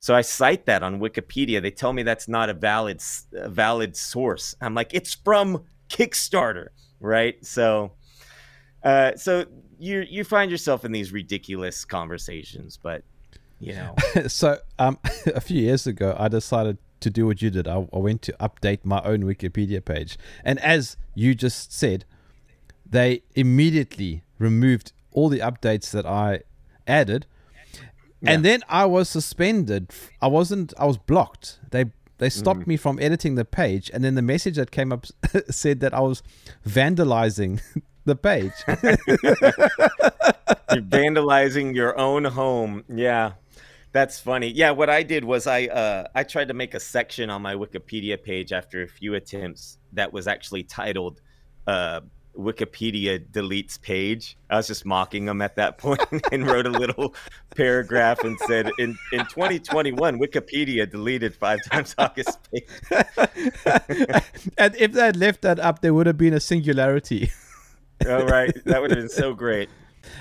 So I cite that on Wikipedia. They tell me that's not a valid a valid source. I'm like, it's from Kickstarter, right? So, uh, so you you find yourself in these ridiculous conversations, but you know. so um, a few years ago, I decided to do what you did. I, I went to update my own Wikipedia page, and as you just said, they immediately removed all the updates that I added. Yeah. And then I was suspended. I wasn't. I was blocked. They they stopped mm. me from editing the page, and then the message that came up said that I was vandalizing the page. You're vandalizing your own home. Yeah. That's funny. Yeah, what I did was I uh, I tried to make a section on my Wikipedia page after a few attempts that was actually titled uh, Wikipedia deletes page. I was just mocking them at that point and wrote a little paragraph and said in in 2021 Wikipedia deleted five times August page. and if they had left that up, there would have been a singularity. All right. that would have been so great.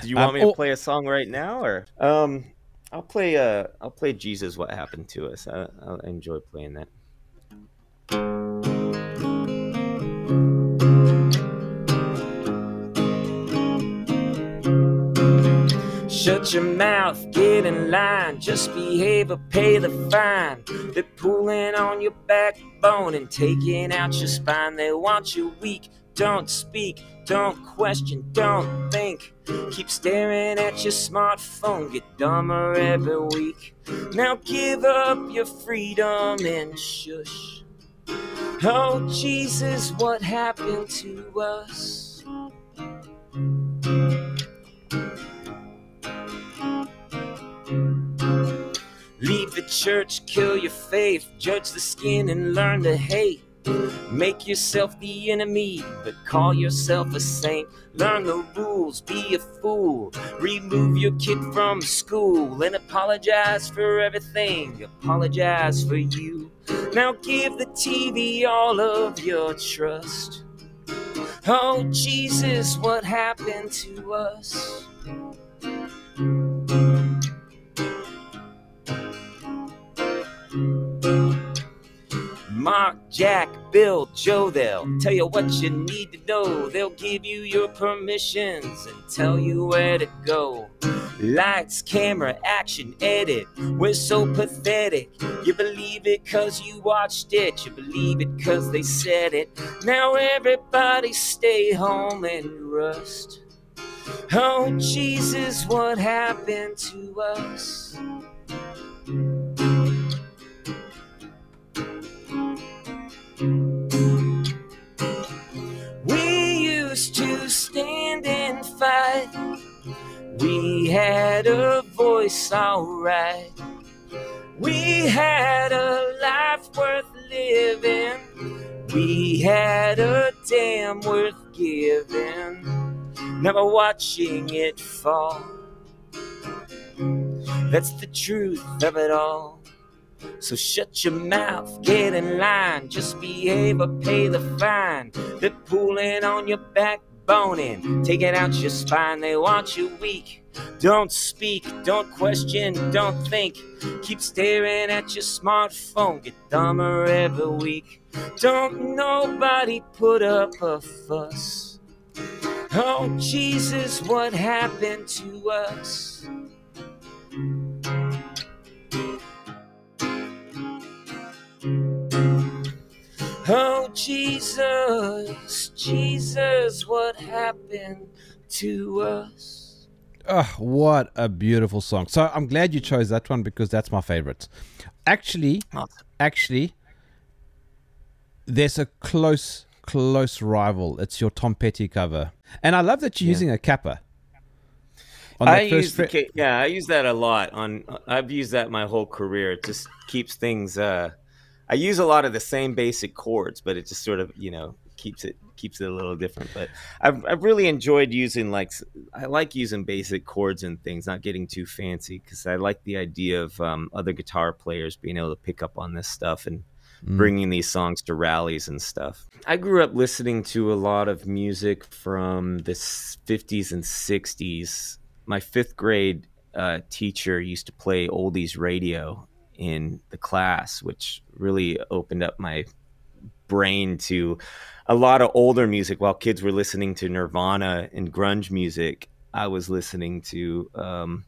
Do you want um, me to oh, play a song right now, or um? I'll play. Uh, I'll play Jesus. What happened to us? I, I enjoy playing that. Shut your mouth, get in line, just behave or pay the fine. They're pulling on your backbone and taking out your spine. They want you weak, don't speak, don't question, don't think. Keep staring at your smartphone, get dumber every week. Now give up your freedom and shush. Oh, Jesus, what happened to us? Leave the church, kill your faith, judge the skin, and learn to hate. Make yourself the enemy, but call yourself a saint. Learn the rules, be a fool. Remove your kid from school and apologize for everything. Apologize for you. Now give the TV all of your trust. Oh, Jesus, what happened to us? Mark, Jack, Bill, Joe, they'll tell you what you need to know. They'll give you your permissions and tell you where to go. Lights, camera, action, edit. We're so pathetic. You believe it cause you watched it. You believe it cause they said it. Now everybody stay home and rust. Oh, Jesus, what happened to us? To stand and fight. We had a voice, alright. We had a life worth living. We had a damn worth giving. Never watching it fall. That's the truth of it all. So shut your mouth, get in line, just behave or pay the fine. They're pulling on your backbone and taking out your spine. They want you weak. Don't speak, don't question, don't think. Keep staring at your smartphone, get dumber every week. Don't nobody put up a fuss. Oh, Jesus, what happened to us? Oh, Jesus, Jesus, what happened to us? Oh, what a beautiful song. So I'm glad you chose that one because that's my favorite. Actually, Awesome. actually, there's a close, close rival. It's your Tom Petty cover. And I love that you're Yeah. using a capo. On I first use the, ca- yeah, I use that a lot. On I've used that my whole career. It just keeps things. Uh, I use a lot of the same basic chords, but it just sort of you know keeps it keeps it a little different. But I've I've really enjoyed using like I like using basic chords and things, not getting too fancy because I like the idea of um, other guitar players being able to pick up on this stuff and Mm. bringing these songs to rallies and stuff. I grew up listening to a lot of music from the 50s and 60s. My fifth grade uh, teacher used to play oldies radio in the class, which really opened up my brain to a lot of older music. While kids were listening to Nirvana and grunge music, I was listening to, um,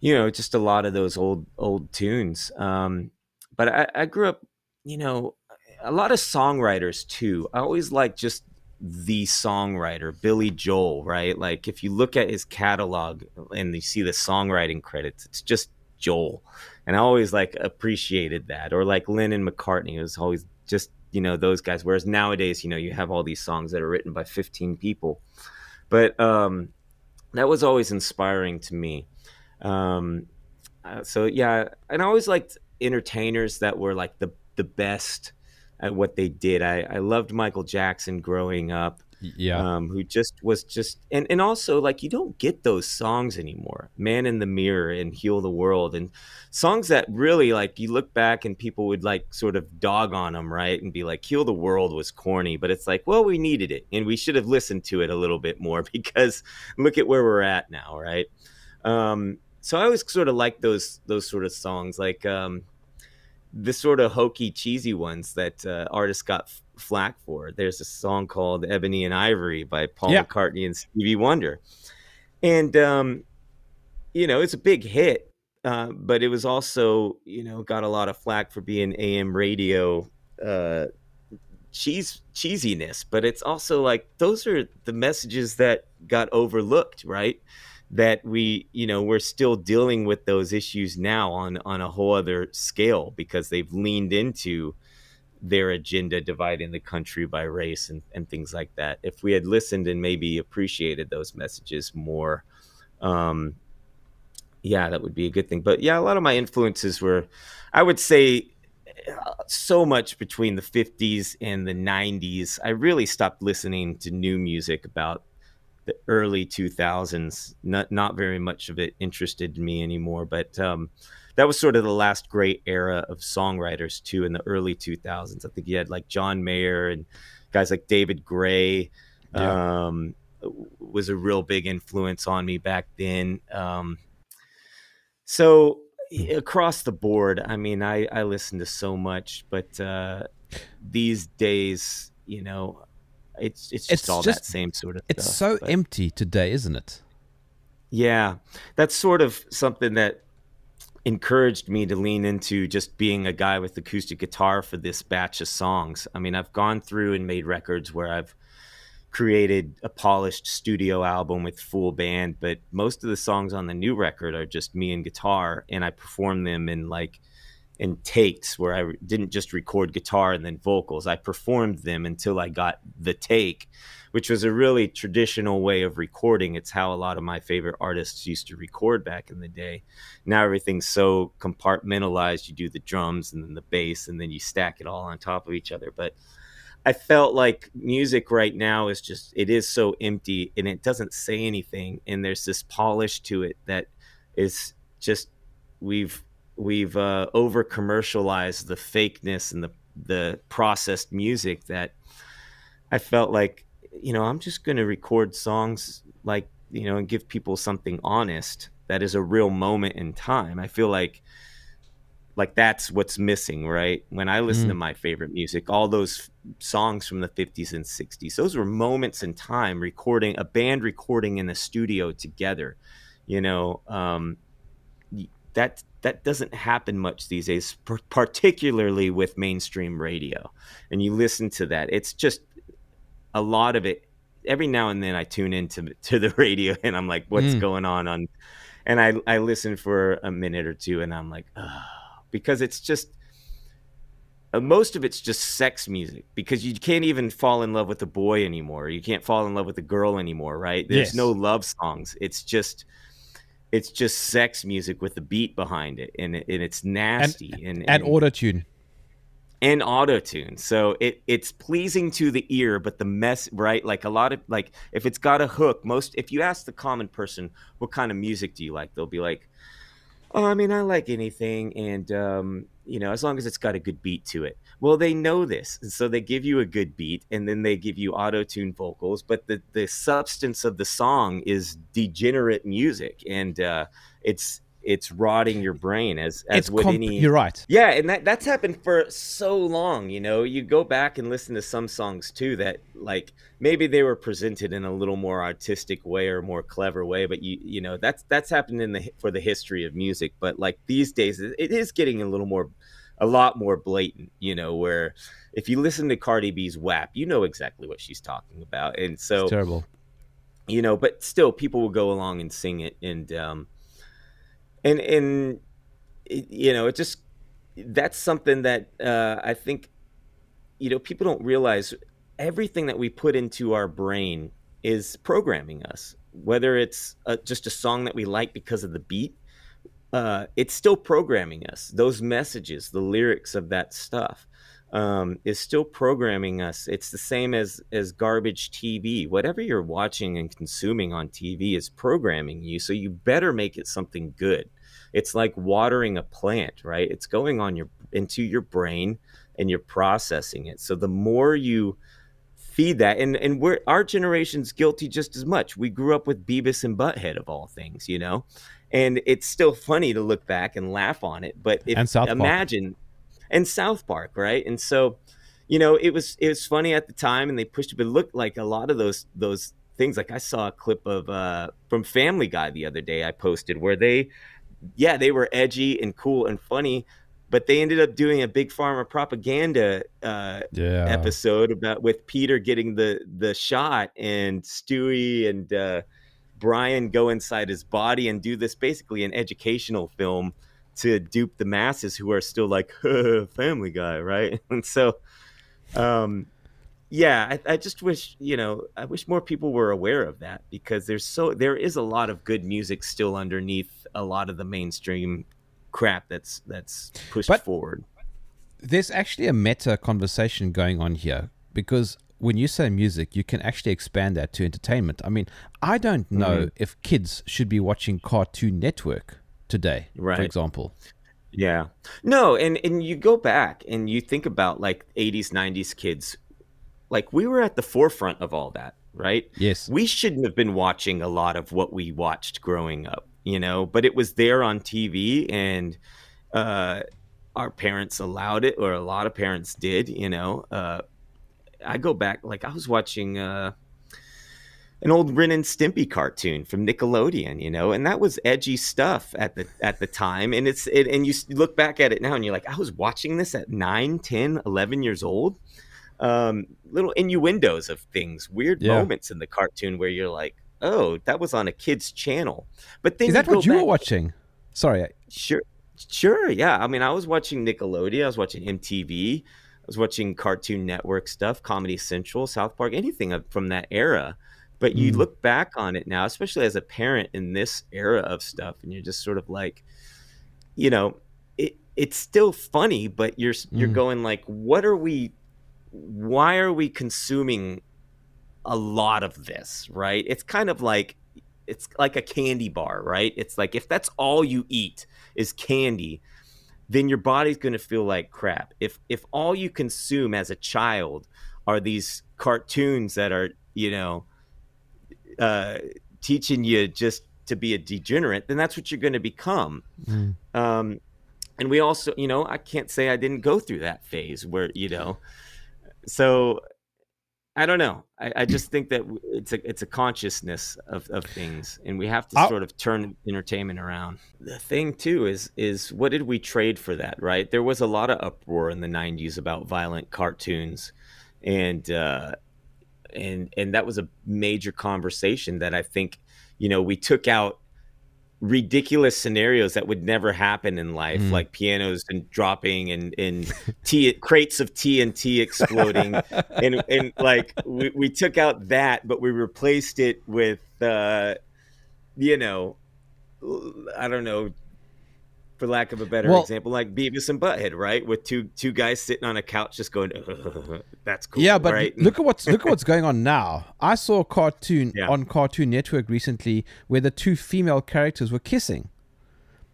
you know, just a lot of those old old tunes. Um, but I, I grew up, you know, a lot of songwriters too. I always like just the songwriter, Billy Joel, right? Like if you look at his catalog and you see the songwriting credits, it's just Joel. And I always like appreciated that. Or like Lennon McCartney, it was always just, you know, those guys. Whereas nowadays, you know, you have all these songs that are written by 15 people. But um that was always inspiring to me. Um uh, so yeah, and I always liked entertainers that were like the the best at what they did. I, I loved Michael Jackson growing up, yeah. um, who just was just and and also like you don't get those songs anymore. Man in the Mirror and Heal the World and songs that really like you look back and people would like sort of dog on them, right? And be like, Heal the World was corny, but it's like, well, we needed it and we should have listened to it a little bit more because look at where we're at now, right? Um, so I always sort of like those those sort of songs, like um, the sort of hokey, cheesy ones that uh, artists got f- flack for. There's a song called "Ebony and Ivory" by Paul Yeah. McCartney and Stevie Wonder, and um, you know it's a big hit, uh, but it was also you know got a lot of flack for being AM radio uh, cheese cheesiness. But it's also like those are the messages that got overlooked, right? That we you know we're still dealing with those issues now on on a whole other scale because they've leaned into their agenda dividing the country by race and, and things like that if we had listened and maybe appreciated those messages more um yeah that would be a good thing but yeah a lot of my influences were i would say so much between the 50s and the 90s. I really stopped listening to new music about the early 2000s. Not not very much of it interested me anymore, but um, that was sort of the last great era of songwriters too in the early 2000s. I think you had like John Mayer and guys like David Gray. Yeah. Um, was a real big influence on me back then. Um, so across the board, I mean, I, I listen to so much, but uh, these days, you know, it's it's just It's all just- that same sort of. It's stuff, so but- empty today, isn't it? yeah, that's sort of something that encouraged me to lean into just being a guy with acoustic guitar for this batch of songs. I mean, I've gone through and made records where I've created a polished studio album with full band, but most of the songs on the new record are just me and guitar, and I perform them in like in takes where I didn't just record guitar and then vocals. I performed them until I got the take, which was a really traditional way of recording. It's how a lot of my favorite artists used to record back in the day. Now everything's so compartmentalized. You do the drums and then the bass and then you stack it all on top of each other. But I felt like music right now is just it is so empty and it doesn't say anything and there's this polish to it that is just we've we've uh, over commercialized the fakeness and the the processed music that I felt like you know I'm just going to record songs like you know and give people something honest that is a real moment in time. I feel like like that's what's missing, right? When I listen Mm. to my favorite music, all those songs from the 50s and 60s, those were moments in time recording a band recording in a studio together. You know, um, that that doesn't happen much these days, particularly with mainstream radio. And you listen to that, it's just a lot of it. Every now and then, I tune into to the radio and I'm like, "What's Mm. going on?" On, and I I listen for a minute or two, and I'm like, "Ah," because it's just uh, most of it's just sex music because you can't even fall in love with a boy anymore. You can't fall in love with a girl anymore, right? There's Yes. no love songs. It's just it's just sex music with the beat behind it and, it, and it's nasty and And auto tune. and auto tune. So it it's pleasing to the ear, but the mess right like a lot of like if it's got a hook, most if you ask the common person what kind of music do you like, they'll be like, I mean, I like anything, and um, you know, as long as it's got a good beat to it. Well, they know this, and so they give you a good beat, and then they give you auto-tune vocals. But the the substance of the song is degenerate music, and uh, it's it's rotting your brain as as It's with comp- any. You're right. Yeah, and that that's happened for so long. You know, you go back and listen to some songs too that like maybe they were presented in a little more artistic way or more clever way, but you you know that's that's happened in the for the history of music. But like these days, it it is getting a little more, a lot more blatant. You know, where if you listen to Cardi B's WAP, you know exactly what she's talking about, and so It's terrible. you know but still people will go along and sing it and um and and you know it just that's something that uh i think you know people don't realize everything that we put into our brain is programming us whether it's uh just a song that we like because of the beat uh, it's still programming us. Those messages, the lyrics of that stuff, um, is still programming us. It's the same as as garbage TV. Whatever you're watching and consuming on TV is programming you. So you better make it something good. It's like watering a plant, right? It's going on your into your brain and you're processing it. So the more you feed that and and we're our generation's guilty just as much we grew up with beavis and butthead of all things you know and it's still funny to look back and laugh on it but if And South Park. imagine and south park right and so you know it was it was funny at the time and they pushed it but it looked like a lot of those those things like i saw a clip of uh from family guy the other day i posted where they yeah they were edgy and cool and funny but they ended up doing a big pharma propaganda uh Yeah. episode about with Peter getting the the shot and Stewie and uh, Brian go inside his body and do this basically an educational film to dupe the masses who are still like Family Guy, right? And so, um, yeah, I, I just wish you know I wish more people were aware of that because there's so there is a lot of good music still underneath a lot of the mainstream crap that's that's pushed But- forward. there's actually a meta conversation going on here because when you say music, you can actually expand that to entertainment. I mean, I don't know Mm-hmm. if kids should be watching Cartoon Network today, right. for example. Yeah. No, and and you go back and you think about like 80s 90s kids like we were at the forefront of all that, right? Yes. We shouldn't have been watching a lot of what we watched growing up, you know, but it was there on TV and uh our parents allowed it or a lot of parents did, you know. Uh I go back like I was watching uh an old Ren and Stimpy cartoon from Nickelodeon, you know, and that was edgy stuff at the at the time. And it's it, and you look back at it now and you're like, I was watching this at 9, 10, 11 years old. Um, little innuendos of things, weird Yeah. moments in the cartoon where you're like, oh, that was on a kid's channel. But then Is that go what you were watching? Sorry. I- Sure, sure, yeah. I mean, I was watching Nickelodeon, I was watching MTV, I was watching Cartoon Network stuff, Comedy Central, South Park, anything from that era. But you Mm. look back on it now, especially as a parent in this era of stuff, and you're just sort of like, you know, it it's still funny, but you're you're Mm. going like, what are we? Why are we consuming a lot of this? Right? It's kind of like it's like a candy bar, right? It's like if that's all you eat is candy, then your body's going to feel like crap. If if all you consume as a child are these cartoons that are, you know, uh, teaching you just to be a degenerate, then that's what you're going to become. Mm. Um, and we also, you know, I can't say I didn't go through that phase where, you know, so I don't know. I, I just think that it's a it's a consciousness of, of things, and we have to I'll- sort of turn entertainment around. The thing too is is what did we trade for that? Right? There was a lot of uproar in the '90s about violent cartoons, and uh, and and that was a major conversation that I think you know we took out ridiculous scenarios that would never happen in life, Mm. like pianos and dropping and and tea, crates of TNT exploding, and and like we, we took out that, but we replaced it with uh, you know, I don't know. For lack of a better Well- example, like Beavis and Butthead, right, with two two guys sitting on a couch just going, "That's cool." yeah, but right? look at what's look at what's going on now. I saw a cartoon Yeah. on Cartoon Network recently where the two female characters were kissing.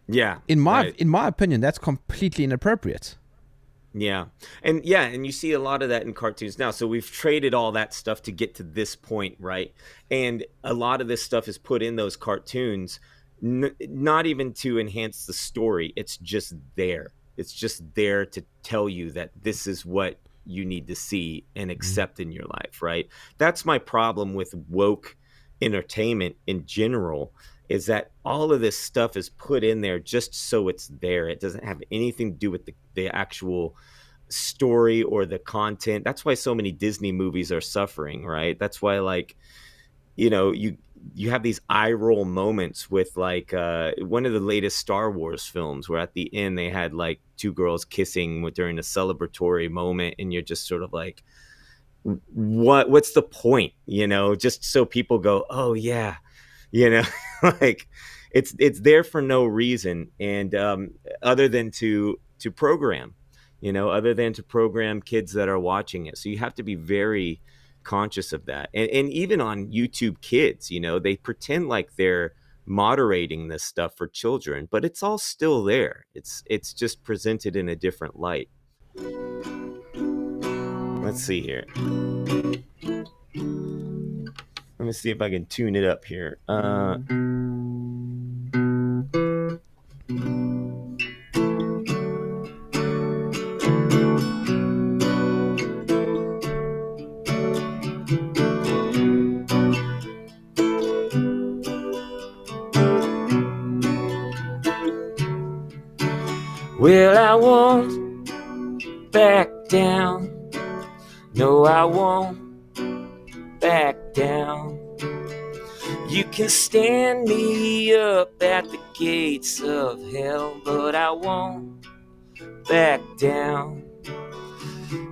yeah, In my right. in my opinion, that's completely inappropriate. Yeah. And yeah, and you see a lot of that in cartoons now. So we've traded all that stuff to get to this point, right? And a lot of this stuff is put in those cartoons n- not even to enhance the story. It's just there. It's just there to tell you that this is what you need to see and mm-hmm. accept in your life, right? That's my problem with woke entertainment in general is that all of this stuff is put in there just so it's there. It doesn't have anything to do with the, the actual story or the content. That's why so many Disney movies are suffering, right? That's why like you know, you you have these eye roll moments with like uh one of the latest Star Wars films where at the end they had like two girls kissing with- during a celebratory moment and you're just sort of like what what's the point, you know, just so people go, "Oh yeah." You know, like it's it's there for no reason and um other than to to program you know other than to program kids that are watching it so you have to be very conscious of that. And, and even on youtube kids you know they pretend like they're moderating this stuff for children but it's all still there. It's it's just presented in a different light. Let's see here. Let me see if i can tune it up here. Uh Well, I won't back down. No, I won't back down. You can stand me up at the gates of hell, but I won't back down.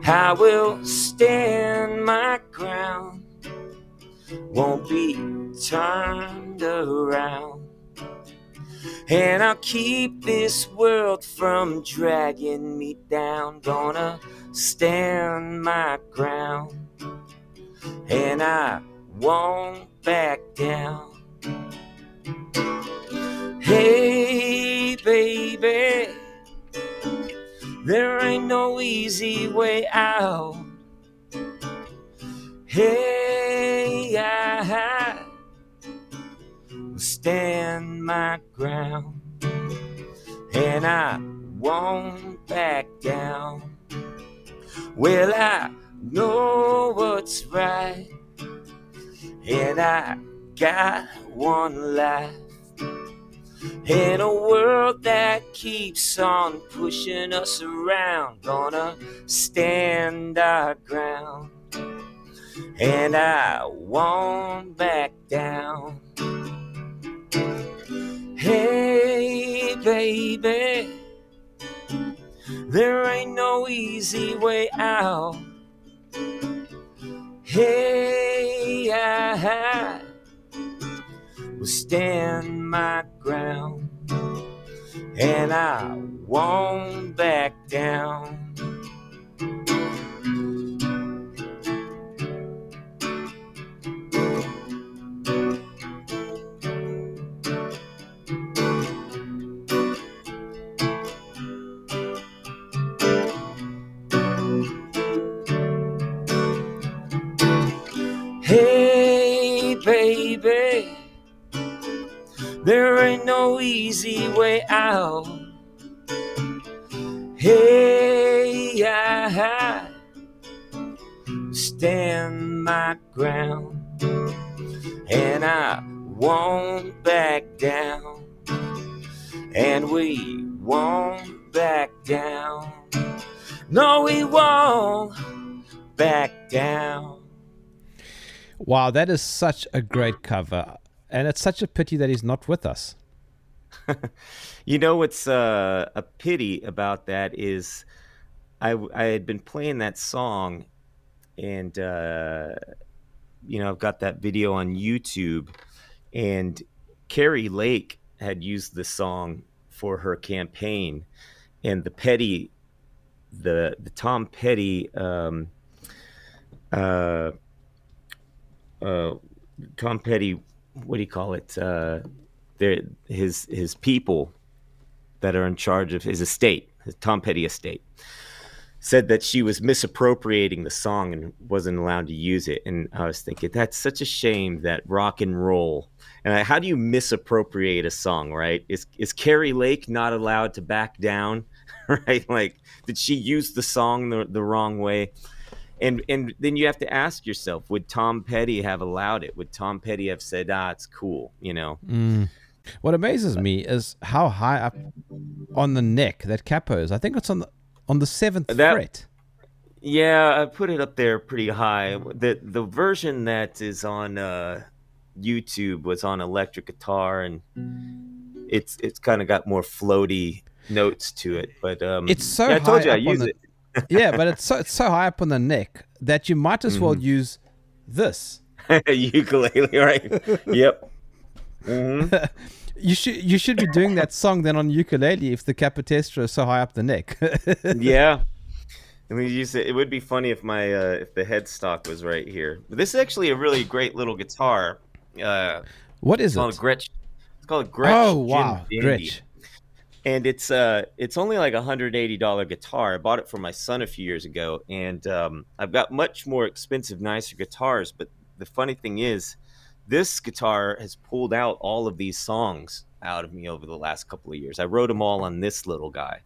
I will stand my ground, won't be turned around. And I'll keep this world from dragging me down. Gonna stand my ground. And I won't back down. Hey, baby, there ain't no easy way out. Hey, I stand my ground, and I won't back down. Well, I know what's right, and I got one life. In a world that keeps on pushing us around, gonna stand our ground. And I won't back down. Hey, baby, there ain't no easy way out. Hey, I will stand my ground, and I won't back down. Easy way out. Hey, I stand my ground, and I won't back down, and we won't back down. No, we won't back down. Wow, that is such a great cover. And it's such a pity that he's not with us. You know what's uh, a pity about that is I, I had been playing that song and uh, you know I've got that video on YouTube and Kari Lake had used the song for her campaign and the Petty the the Tom Petty um, uh, uh, Tom Petty what do you call it their his his people that are in charge of his estate, his Tom Petty estate, said that she was misappropriating the song and wasn't allowed to use it. And I was thinking, that's such a shame that rock and roll. And I, how do you misappropriate a song, right? Is is Kari Lake not allowed to back down, right? Like, did she use the song the, the wrong way? And and then you have to ask yourself, would Tom Petty have allowed it? Would Tom Petty have said, ah, it's cool, you know? Mm. What amazes me is how high up on the neck that capo is. I think it's on the on the seventh That- fret. Yeah, I put it up there pretty high. The the version that is on uh, YouTube was on electric guitar, and it's it's kind of got more floaty notes to it. But um, It's so yeah, I told high you I use the- it. yeah, but it's so it's so high up on the neck that you might as well Mm-hmm. use this. ukulele, right? yep. Hmm You should you should be doing that song then on ukulele if the capitestra is so high up the neck. Yeah. I mean, you it. It would be funny if my uh, if the headstock was right here. But this is actually a really great little guitar. Uh, what is it's called a it? Gretsch. It's called a Gretsch. Oh wow, Dandy. Gretsch. and it's uh it's only like a hundred eighty dollar guitar. I bought it for my son a few years ago, and um, I've got much more expensive, nicer guitars. But the funny thing is, this guitar has pulled out all of these songs out of me over the last couple of years. I wrote them all on this little guy,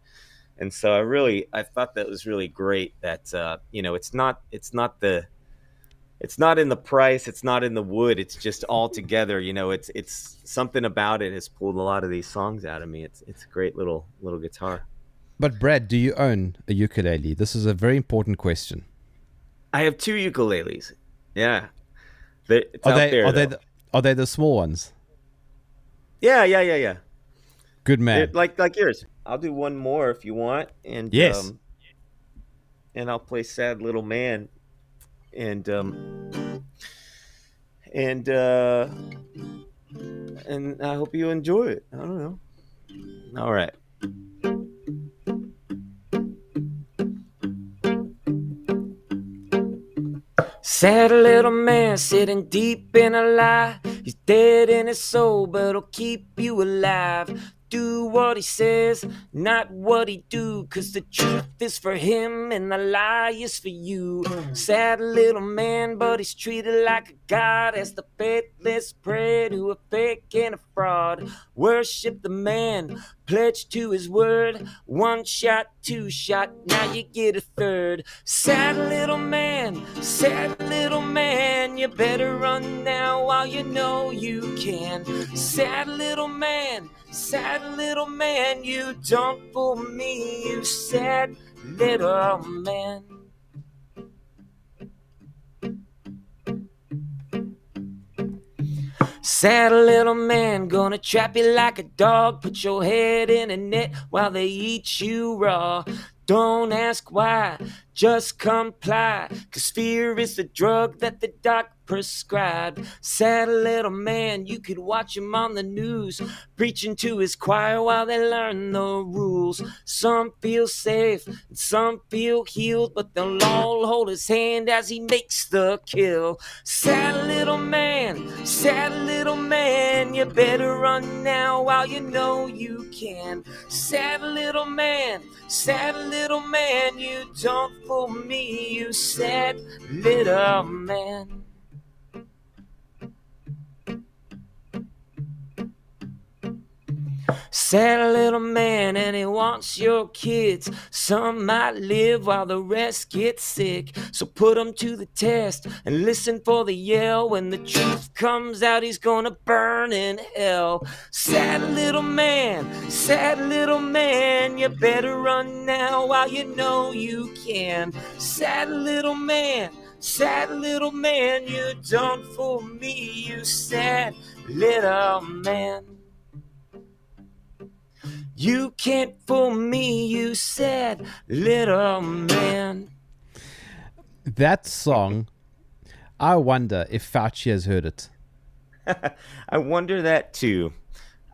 and so I really I thought that was really great. That uh, you know, it's not it's not the it's not in the price it's not in the wood it's just all together you know it's it's something about it has pulled a lot of these songs out of me it's it's a great little little guitar But Brad, do you own a ukulele? This is a very important question. i have two ukuleles yeah they, Are out they there are they though. the, are they the small ones? yeah yeah yeah yeah Good man. They're like like yours i'll do one more if you want and Yes. um, and i'll play sad little man and um and uh and i hope you enjoy it i don't know All right. Sad little man sitting deep in a lie. He's dead in his soul, but he'll keep you alive do what he says, not what he do. Cause the truth is for him and the lie is for you. Sad little man, but he's treated like a god as the faithless pray to a fake and a fraud. Worship the man, pledge to his word. One shot, two shot, now you get a third. Sad little man, sad little man, you better run now while you know you can. Sad little man, sad little man, you don't fool me, you sad little man. Sad little man, gonna trap you like a dog. Put your head in a net while they eat you raw. Don't ask why, just comply. Cause fear is the drug that the doc prescribed. Sad little man, you could watch him on the news, preaching to his choir while they learn the rules. Some feel safe, and some feel healed, but they'll all hold his hand as he makes the kill. Sad little man, sad little man, you better run now while you know you can. Sad little man, sad little man, you don't fool me, you said, little man. Sad little man, and he wants your kids. Some might live while the rest get sick. So put to the test and listen for the yell. When the truth comes out, he's gonna burn in hell. Sad little man, sad little man, you better run now while you know you can. Sad little man. Sad little man, you don't fool me, you sad little man. You can't fool me, you said, little man. That song, I wonder if Fauci has heard it. I wonder that too.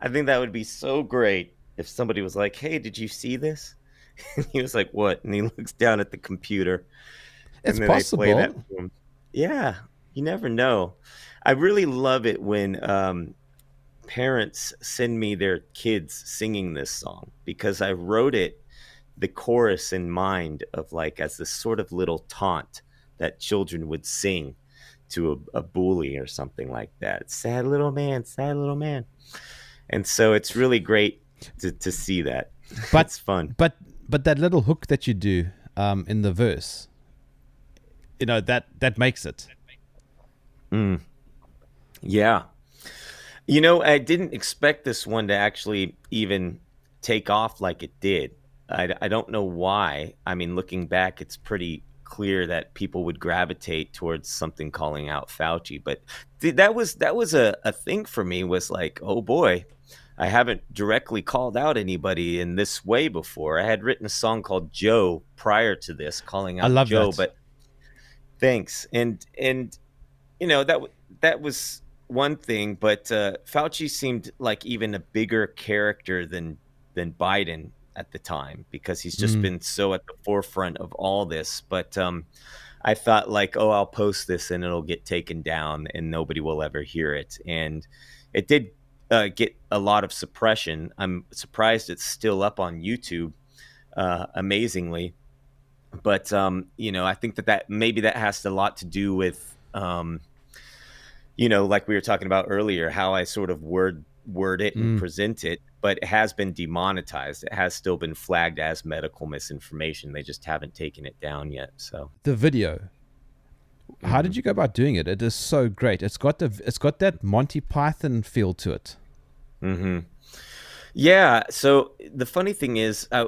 I think that would be so great if somebody was like, "Hey, did you see this?" And he was like, "What?" And he looks down at the computer. It's possible. Yeah, you never know. I really love it when um, parents send me their kids singing this song because I wrote it the chorus in mind of like as this sort of little taunt that children would sing to a, a bully or something like that. Sad little man, sad little man. And so it's really great to, to see that. But it's fun. But but that little hook that you do um, in the verse, you know that that makes it. Mm. Yeah, you know, I didn't expect this one to actually even take off like it did. I, I don't know why. I mean, looking back, it's pretty clear that people would gravitate towards something calling out Fauci. But th- that was that was a, a thing for me. Was like, oh boy, I haven't directly called out anybody in this way before. I had written a song called Joe prior to this, calling out I love Joe. That. But thanks, and and you know that that was one thing, but uh, Fauci seemed like even a bigger character than than Biden at the time because he's just mm. been so at the forefront of all this. But um, I thought like, oh, I'll post this and it'll get taken down and nobody will ever hear it, and it did uh, get a lot of suppression. I'm surprised it's still up on YouTube, uh, amazingly. But um, you know, I think that that maybe that has a lot to do with um, you know, like we were talking about earlier, how I sort of word word it and mm. present it, but it has been demonetized. It has still been flagged as medical misinformation. They just haven't taken it down yet. So the video. Mm-hmm. How did mm-hmm. you go about doing it? It is so great. It's got the it's got that Monty Python feel to it. Mm-hmm. Yeah. So the funny thing is, uh,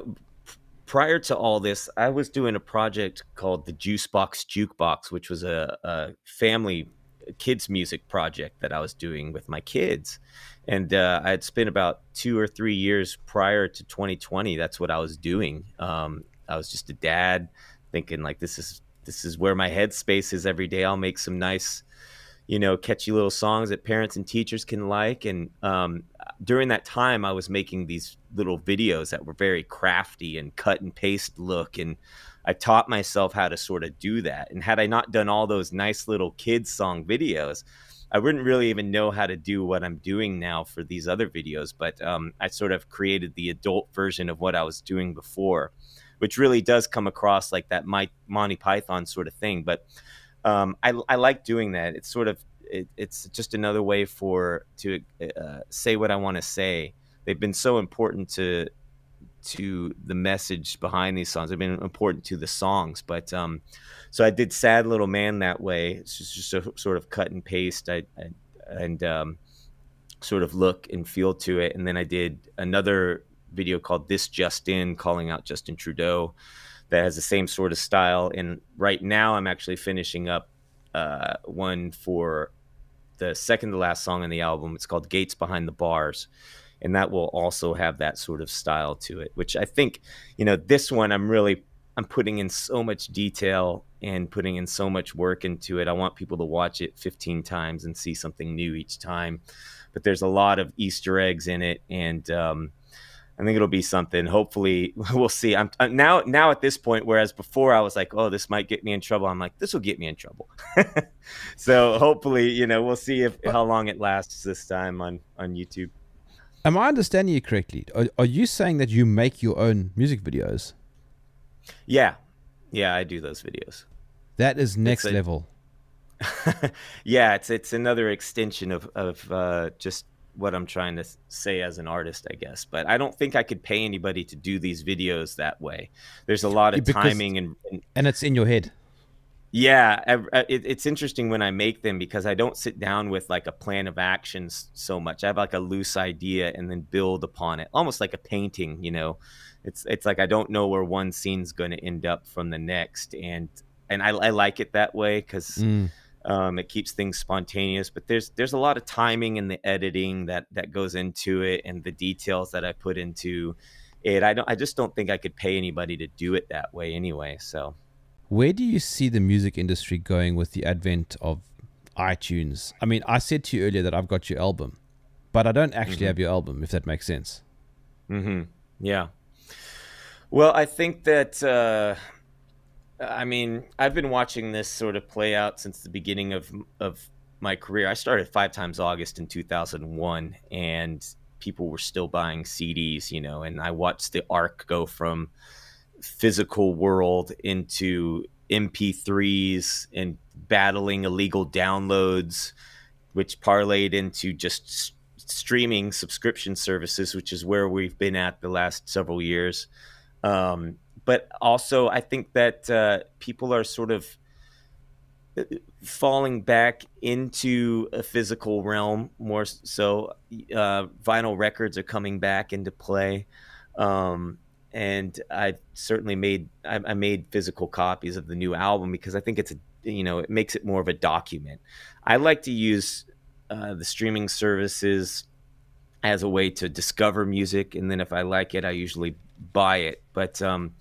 prior to all this, I was doing a project called the Juicebox Jukebox, which was a, a family kids music project that I was doing with my kids. And uh, I had spent about two or three years prior to 2020. That's what I was doing. Um, I was just a dad thinking like, this is, this is where my headspace is every day. I'll make some nice, you know, catchy little songs that parents and teachers can like. And um, during that time, I was making these little videos that were very crafty and cut and paste look. And I taught myself how to sort of do that. And had I not done all those nice little kids song videos, I wouldn't really even know how to do what I'm doing now for these other videos. But um, I sort of created the adult version of what I was doing before, which really does come across like that my Monty Python sort of thing. But um, I, I like doing that. It's sort of it, it's just another way for to uh, say what I want to say. They've been so important to to the message behind these songs. I've been important to the songs, but um, so I did "Sad Little Man" that way. It's just, just a sort of cut and paste. I, I and um, sort of look and feel to it, and then I did another video called "This Just In," calling out Justin Trudeau that has the same sort of style. And right now, I'm actually finishing up uh, one for the second to last song on the album. It's called Gates Behind the Bars. And that will also have that sort of style to it, which I think, you know, this one I'm really I'm putting in so much detail and putting in so much work into it. I want people to watch it 15 times and see something new each time. But there's a lot of Easter eggs in it, and um, I think it'll be something. Hopefully, we'll see. I'm, I'm, now now at this point, whereas before I was like, "Oh, this might get me in trouble." I'm like, "This will get me in trouble." so hopefully, you know, we'll see if how long it lasts this time on on YouTube. Am I understanding you correctly? Are, are you saying that you make your own music videos? Yeah, yeah, I do those videos. That is next a, level. yeah, it's it's another extension of of uh, just what I'm trying to say as an artist, I guess. But I don't think I could pay anybody to do these videos that way. There's a lot of because, timing and, and, and it's in your head. Yeah, it, it's interesting when I make them because I don't sit down with like a plan of actions so much. I have like a loose idea and then build upon it, almost like a painting. You know, it's it's like I don't know where one scene's going to end up from the next, and and I, I like it that way because. Mm um, it keeps things spontaneous, but there's there's a lot of timing and the editing that that goes into it, and the details that I put into it. I don't. I just don't think I could pay anybody to do it that way anyway. So, where do you see the music industry going with the advent of iTunes? I mean, I said to you earlier that I've got your album, but I don't actually mm-hmm. have your album. If that makes sense. Hmm. Yeah. Well, I think that. Uh, I mean, I've been watching this sort of play out since the beginning of of my career. I started Five Times August in 2001, and people were still buying CDs, you know, and I watched the arc go from physical world into MP3s and battling illegal downloads, which parlayed into just streaming subscription services, which is where we've been at the last several years. Um, but also I think that uh, people are sort of uh, falling back into a physical realm more so. Uh, vinyl records are coming back into play. Um, and I certainly made I, I, made physical copies of the new album because I think it's a you know it makes it more of a document. I like to use uh, the streaming services as a way to discover music, and then if I like it, I usually buy it. But um,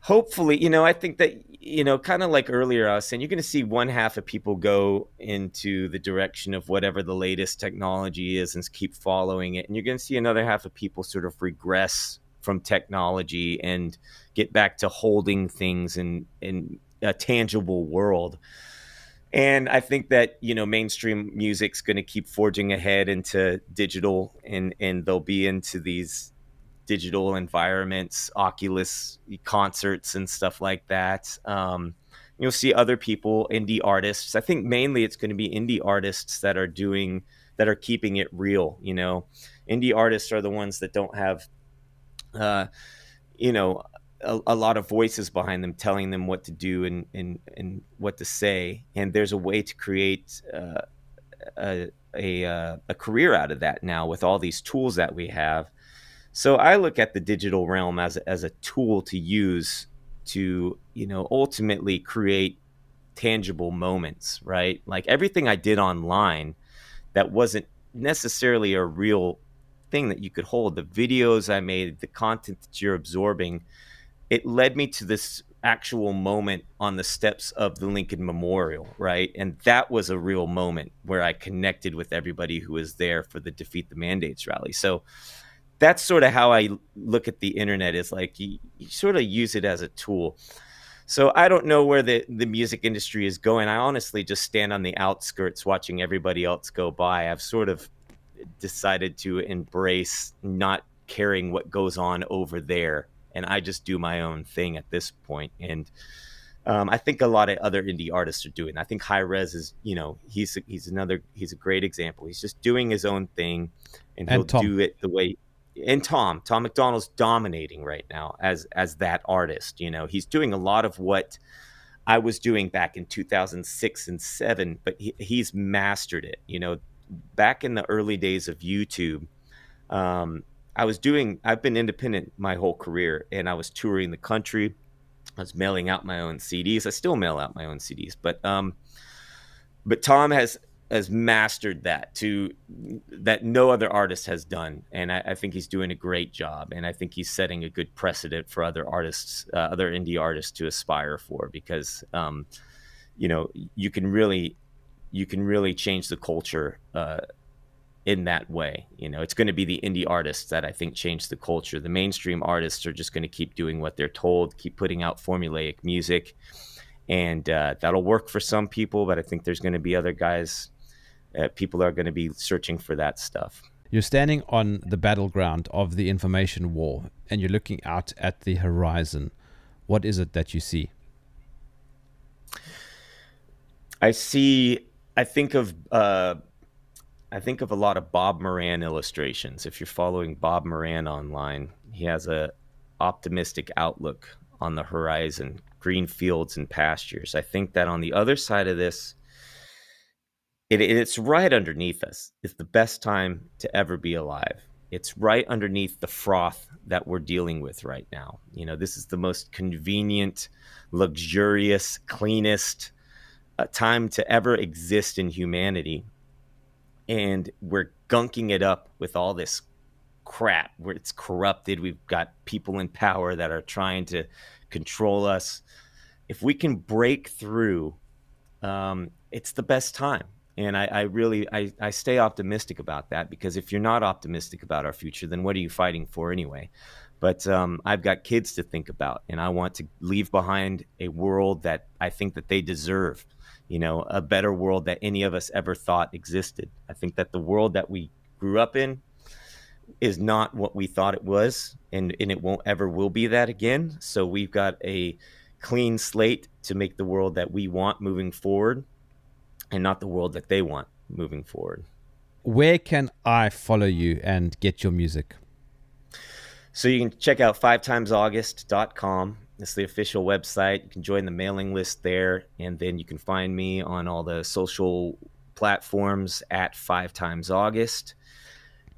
hopefully, you know, I think that you know, kind of like earlier, I was saying, you're going to see one half of people go into the direction of whatever the latest technology is and keep following it, and you're going to see another half of people sort of regress from technology and get back to holding things in in a tangible world. And I think that you know mainstream music's going to keep forging ahead into digital, and and they'll be into these digital environments, Oculus concerts, and stuff like that. Um, you'll see other people, indie artists. I think mainly it's going to be indie artists that are doing that are keeping it real. You know, indie artists are the ones that don't have, uh, you know, a, a, lot of voices behind them telling them what to do and and and what to say. And there's a way to create. Uh, a a, uh, a career out of that now with all these tools that we have so I look at the digital realm as as a tool to use to, you know, ultimately create tangible moments, right? Like everything I did online that wasn't necessarily a real thing that you could hold, the videos I made, the content that you're absorbing, it led me to this actual moment on the steps of the Lincoln Memorial, right? And that was a real moment where I connected with everybody who was there for the Defeat the Mandates rally. So that's sort of how I look at the internet is like you, you sort of use it as a tool. So I don't know where the, the music industry is going. I honestly just stand on the outskirts watching everybody else go by. I've sort of decided to embrace not caring what goes on over there and I just do my own thing at this point. And um, I think a lot of other indie artists are doing. I think Hi-Rez is, you know, he's he's another he's a great example. He's just doing his own thing, and, and he'll Tom. do it the way. And Tom, Tom MacDonald's dominating right now as as that artist. You know, he's doing a lot of what I was doing back in 2006 and seven, but he, he's mastered it. You know, back in the early days of YouTube, um, I was doing, I've been independent my whole career and I was touring the country. I was mailing out my own CDs. I still mail out my own CDs, but, um, but Tom has, has mastered that to that no other artist has done. And I, I think he's doing a great job. And I think he's setting a good precedent for other artists, uh, other indie artists to aspire for because, um, you know, you can really, you can really change the culture, uh, in that way. You know, it's going to be the indie artists that I think change the culture. The mainstream artists are just going to keep doing what they're told, keep putting out formulaic music, and uh, that'll work for some people. But I think there's going to be other guys, uh, people are going to be searching for that stuff. You're standing on the battleground of the information war, and you're looking out at the horizon. What is it that you see? I see. I think of. Uh, I think of a lot of Bob Moran illustrations. If you're following Bob Moran online, he has a optimistic outlook on the horizon, green fields and pastures. I think that on the other side of this, it, it's right underneath us. It's the best time to ever be alive. It's right underneath the froth that we're dealing with right now. You know, this is the most convenient, luxurious, cleanest time to ever exist in humanity and we're gunking it up with all this crap where it's corrupted. We've got people in power that are trying to control us. If we can break through, um, it's the best time. And I, I really I, I stay optimistic about that because if you're not optimistic about our future, then what are you fighting for anyway? But um, I've got kids to think about, and I want to leave behind a world that I think that they deserve you know, a better world that any of us ever thought existed. I think that the world that we grew up in is not what we thought it was, and, and it won't ever will be that again. So we've got a clean slate to make the world that we want moving forward and not the world that they want moving forward. Where can I follow you and get your music? So you can check out fivetimesaugust.com it's the official website. You can join the mailing list there, and then you can find me on all the social platforms at Five Times August.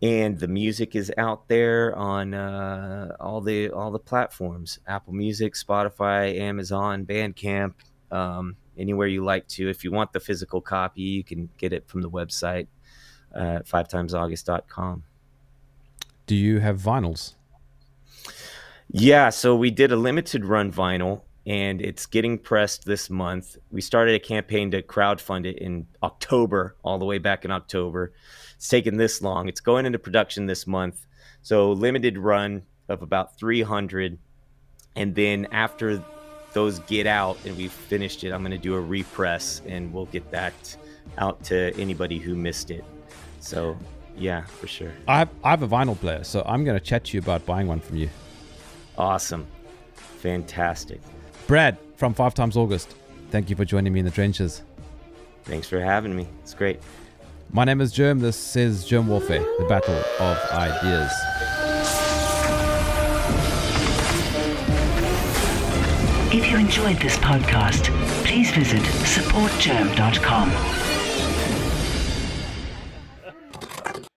And the music is out there on uh, all the all the platforms: Apple Music, Spotify, Amazon, Bandcamp, um, anywhere you like to. If you want the physical copy, you can get it from the website uh, at fivetimesaugust.com. Do you have vinyls? Yeah, so we did a limited run vinyl and it's getting pressed this month. We started a campaign to crowdfund it in October, all the way back in October. It's taken this long. It's going into production this month. So limited run of about 300 and then after those get out and we've finished it, I'm going to do a repress and we'll get that out to anybody who missed it. So, yeah, for sure. I have, I have a vinyl player, so I'm going to chat to you about buying one from you. Awesome. Fantastic. Brad from Five Times August, thank you for joining me in the trenches. Thanks for having me. It's great. My name is Germ. This is Germ Warfare, the battle of ideas. If you enjoyed this podcast, please visit supportgerm.com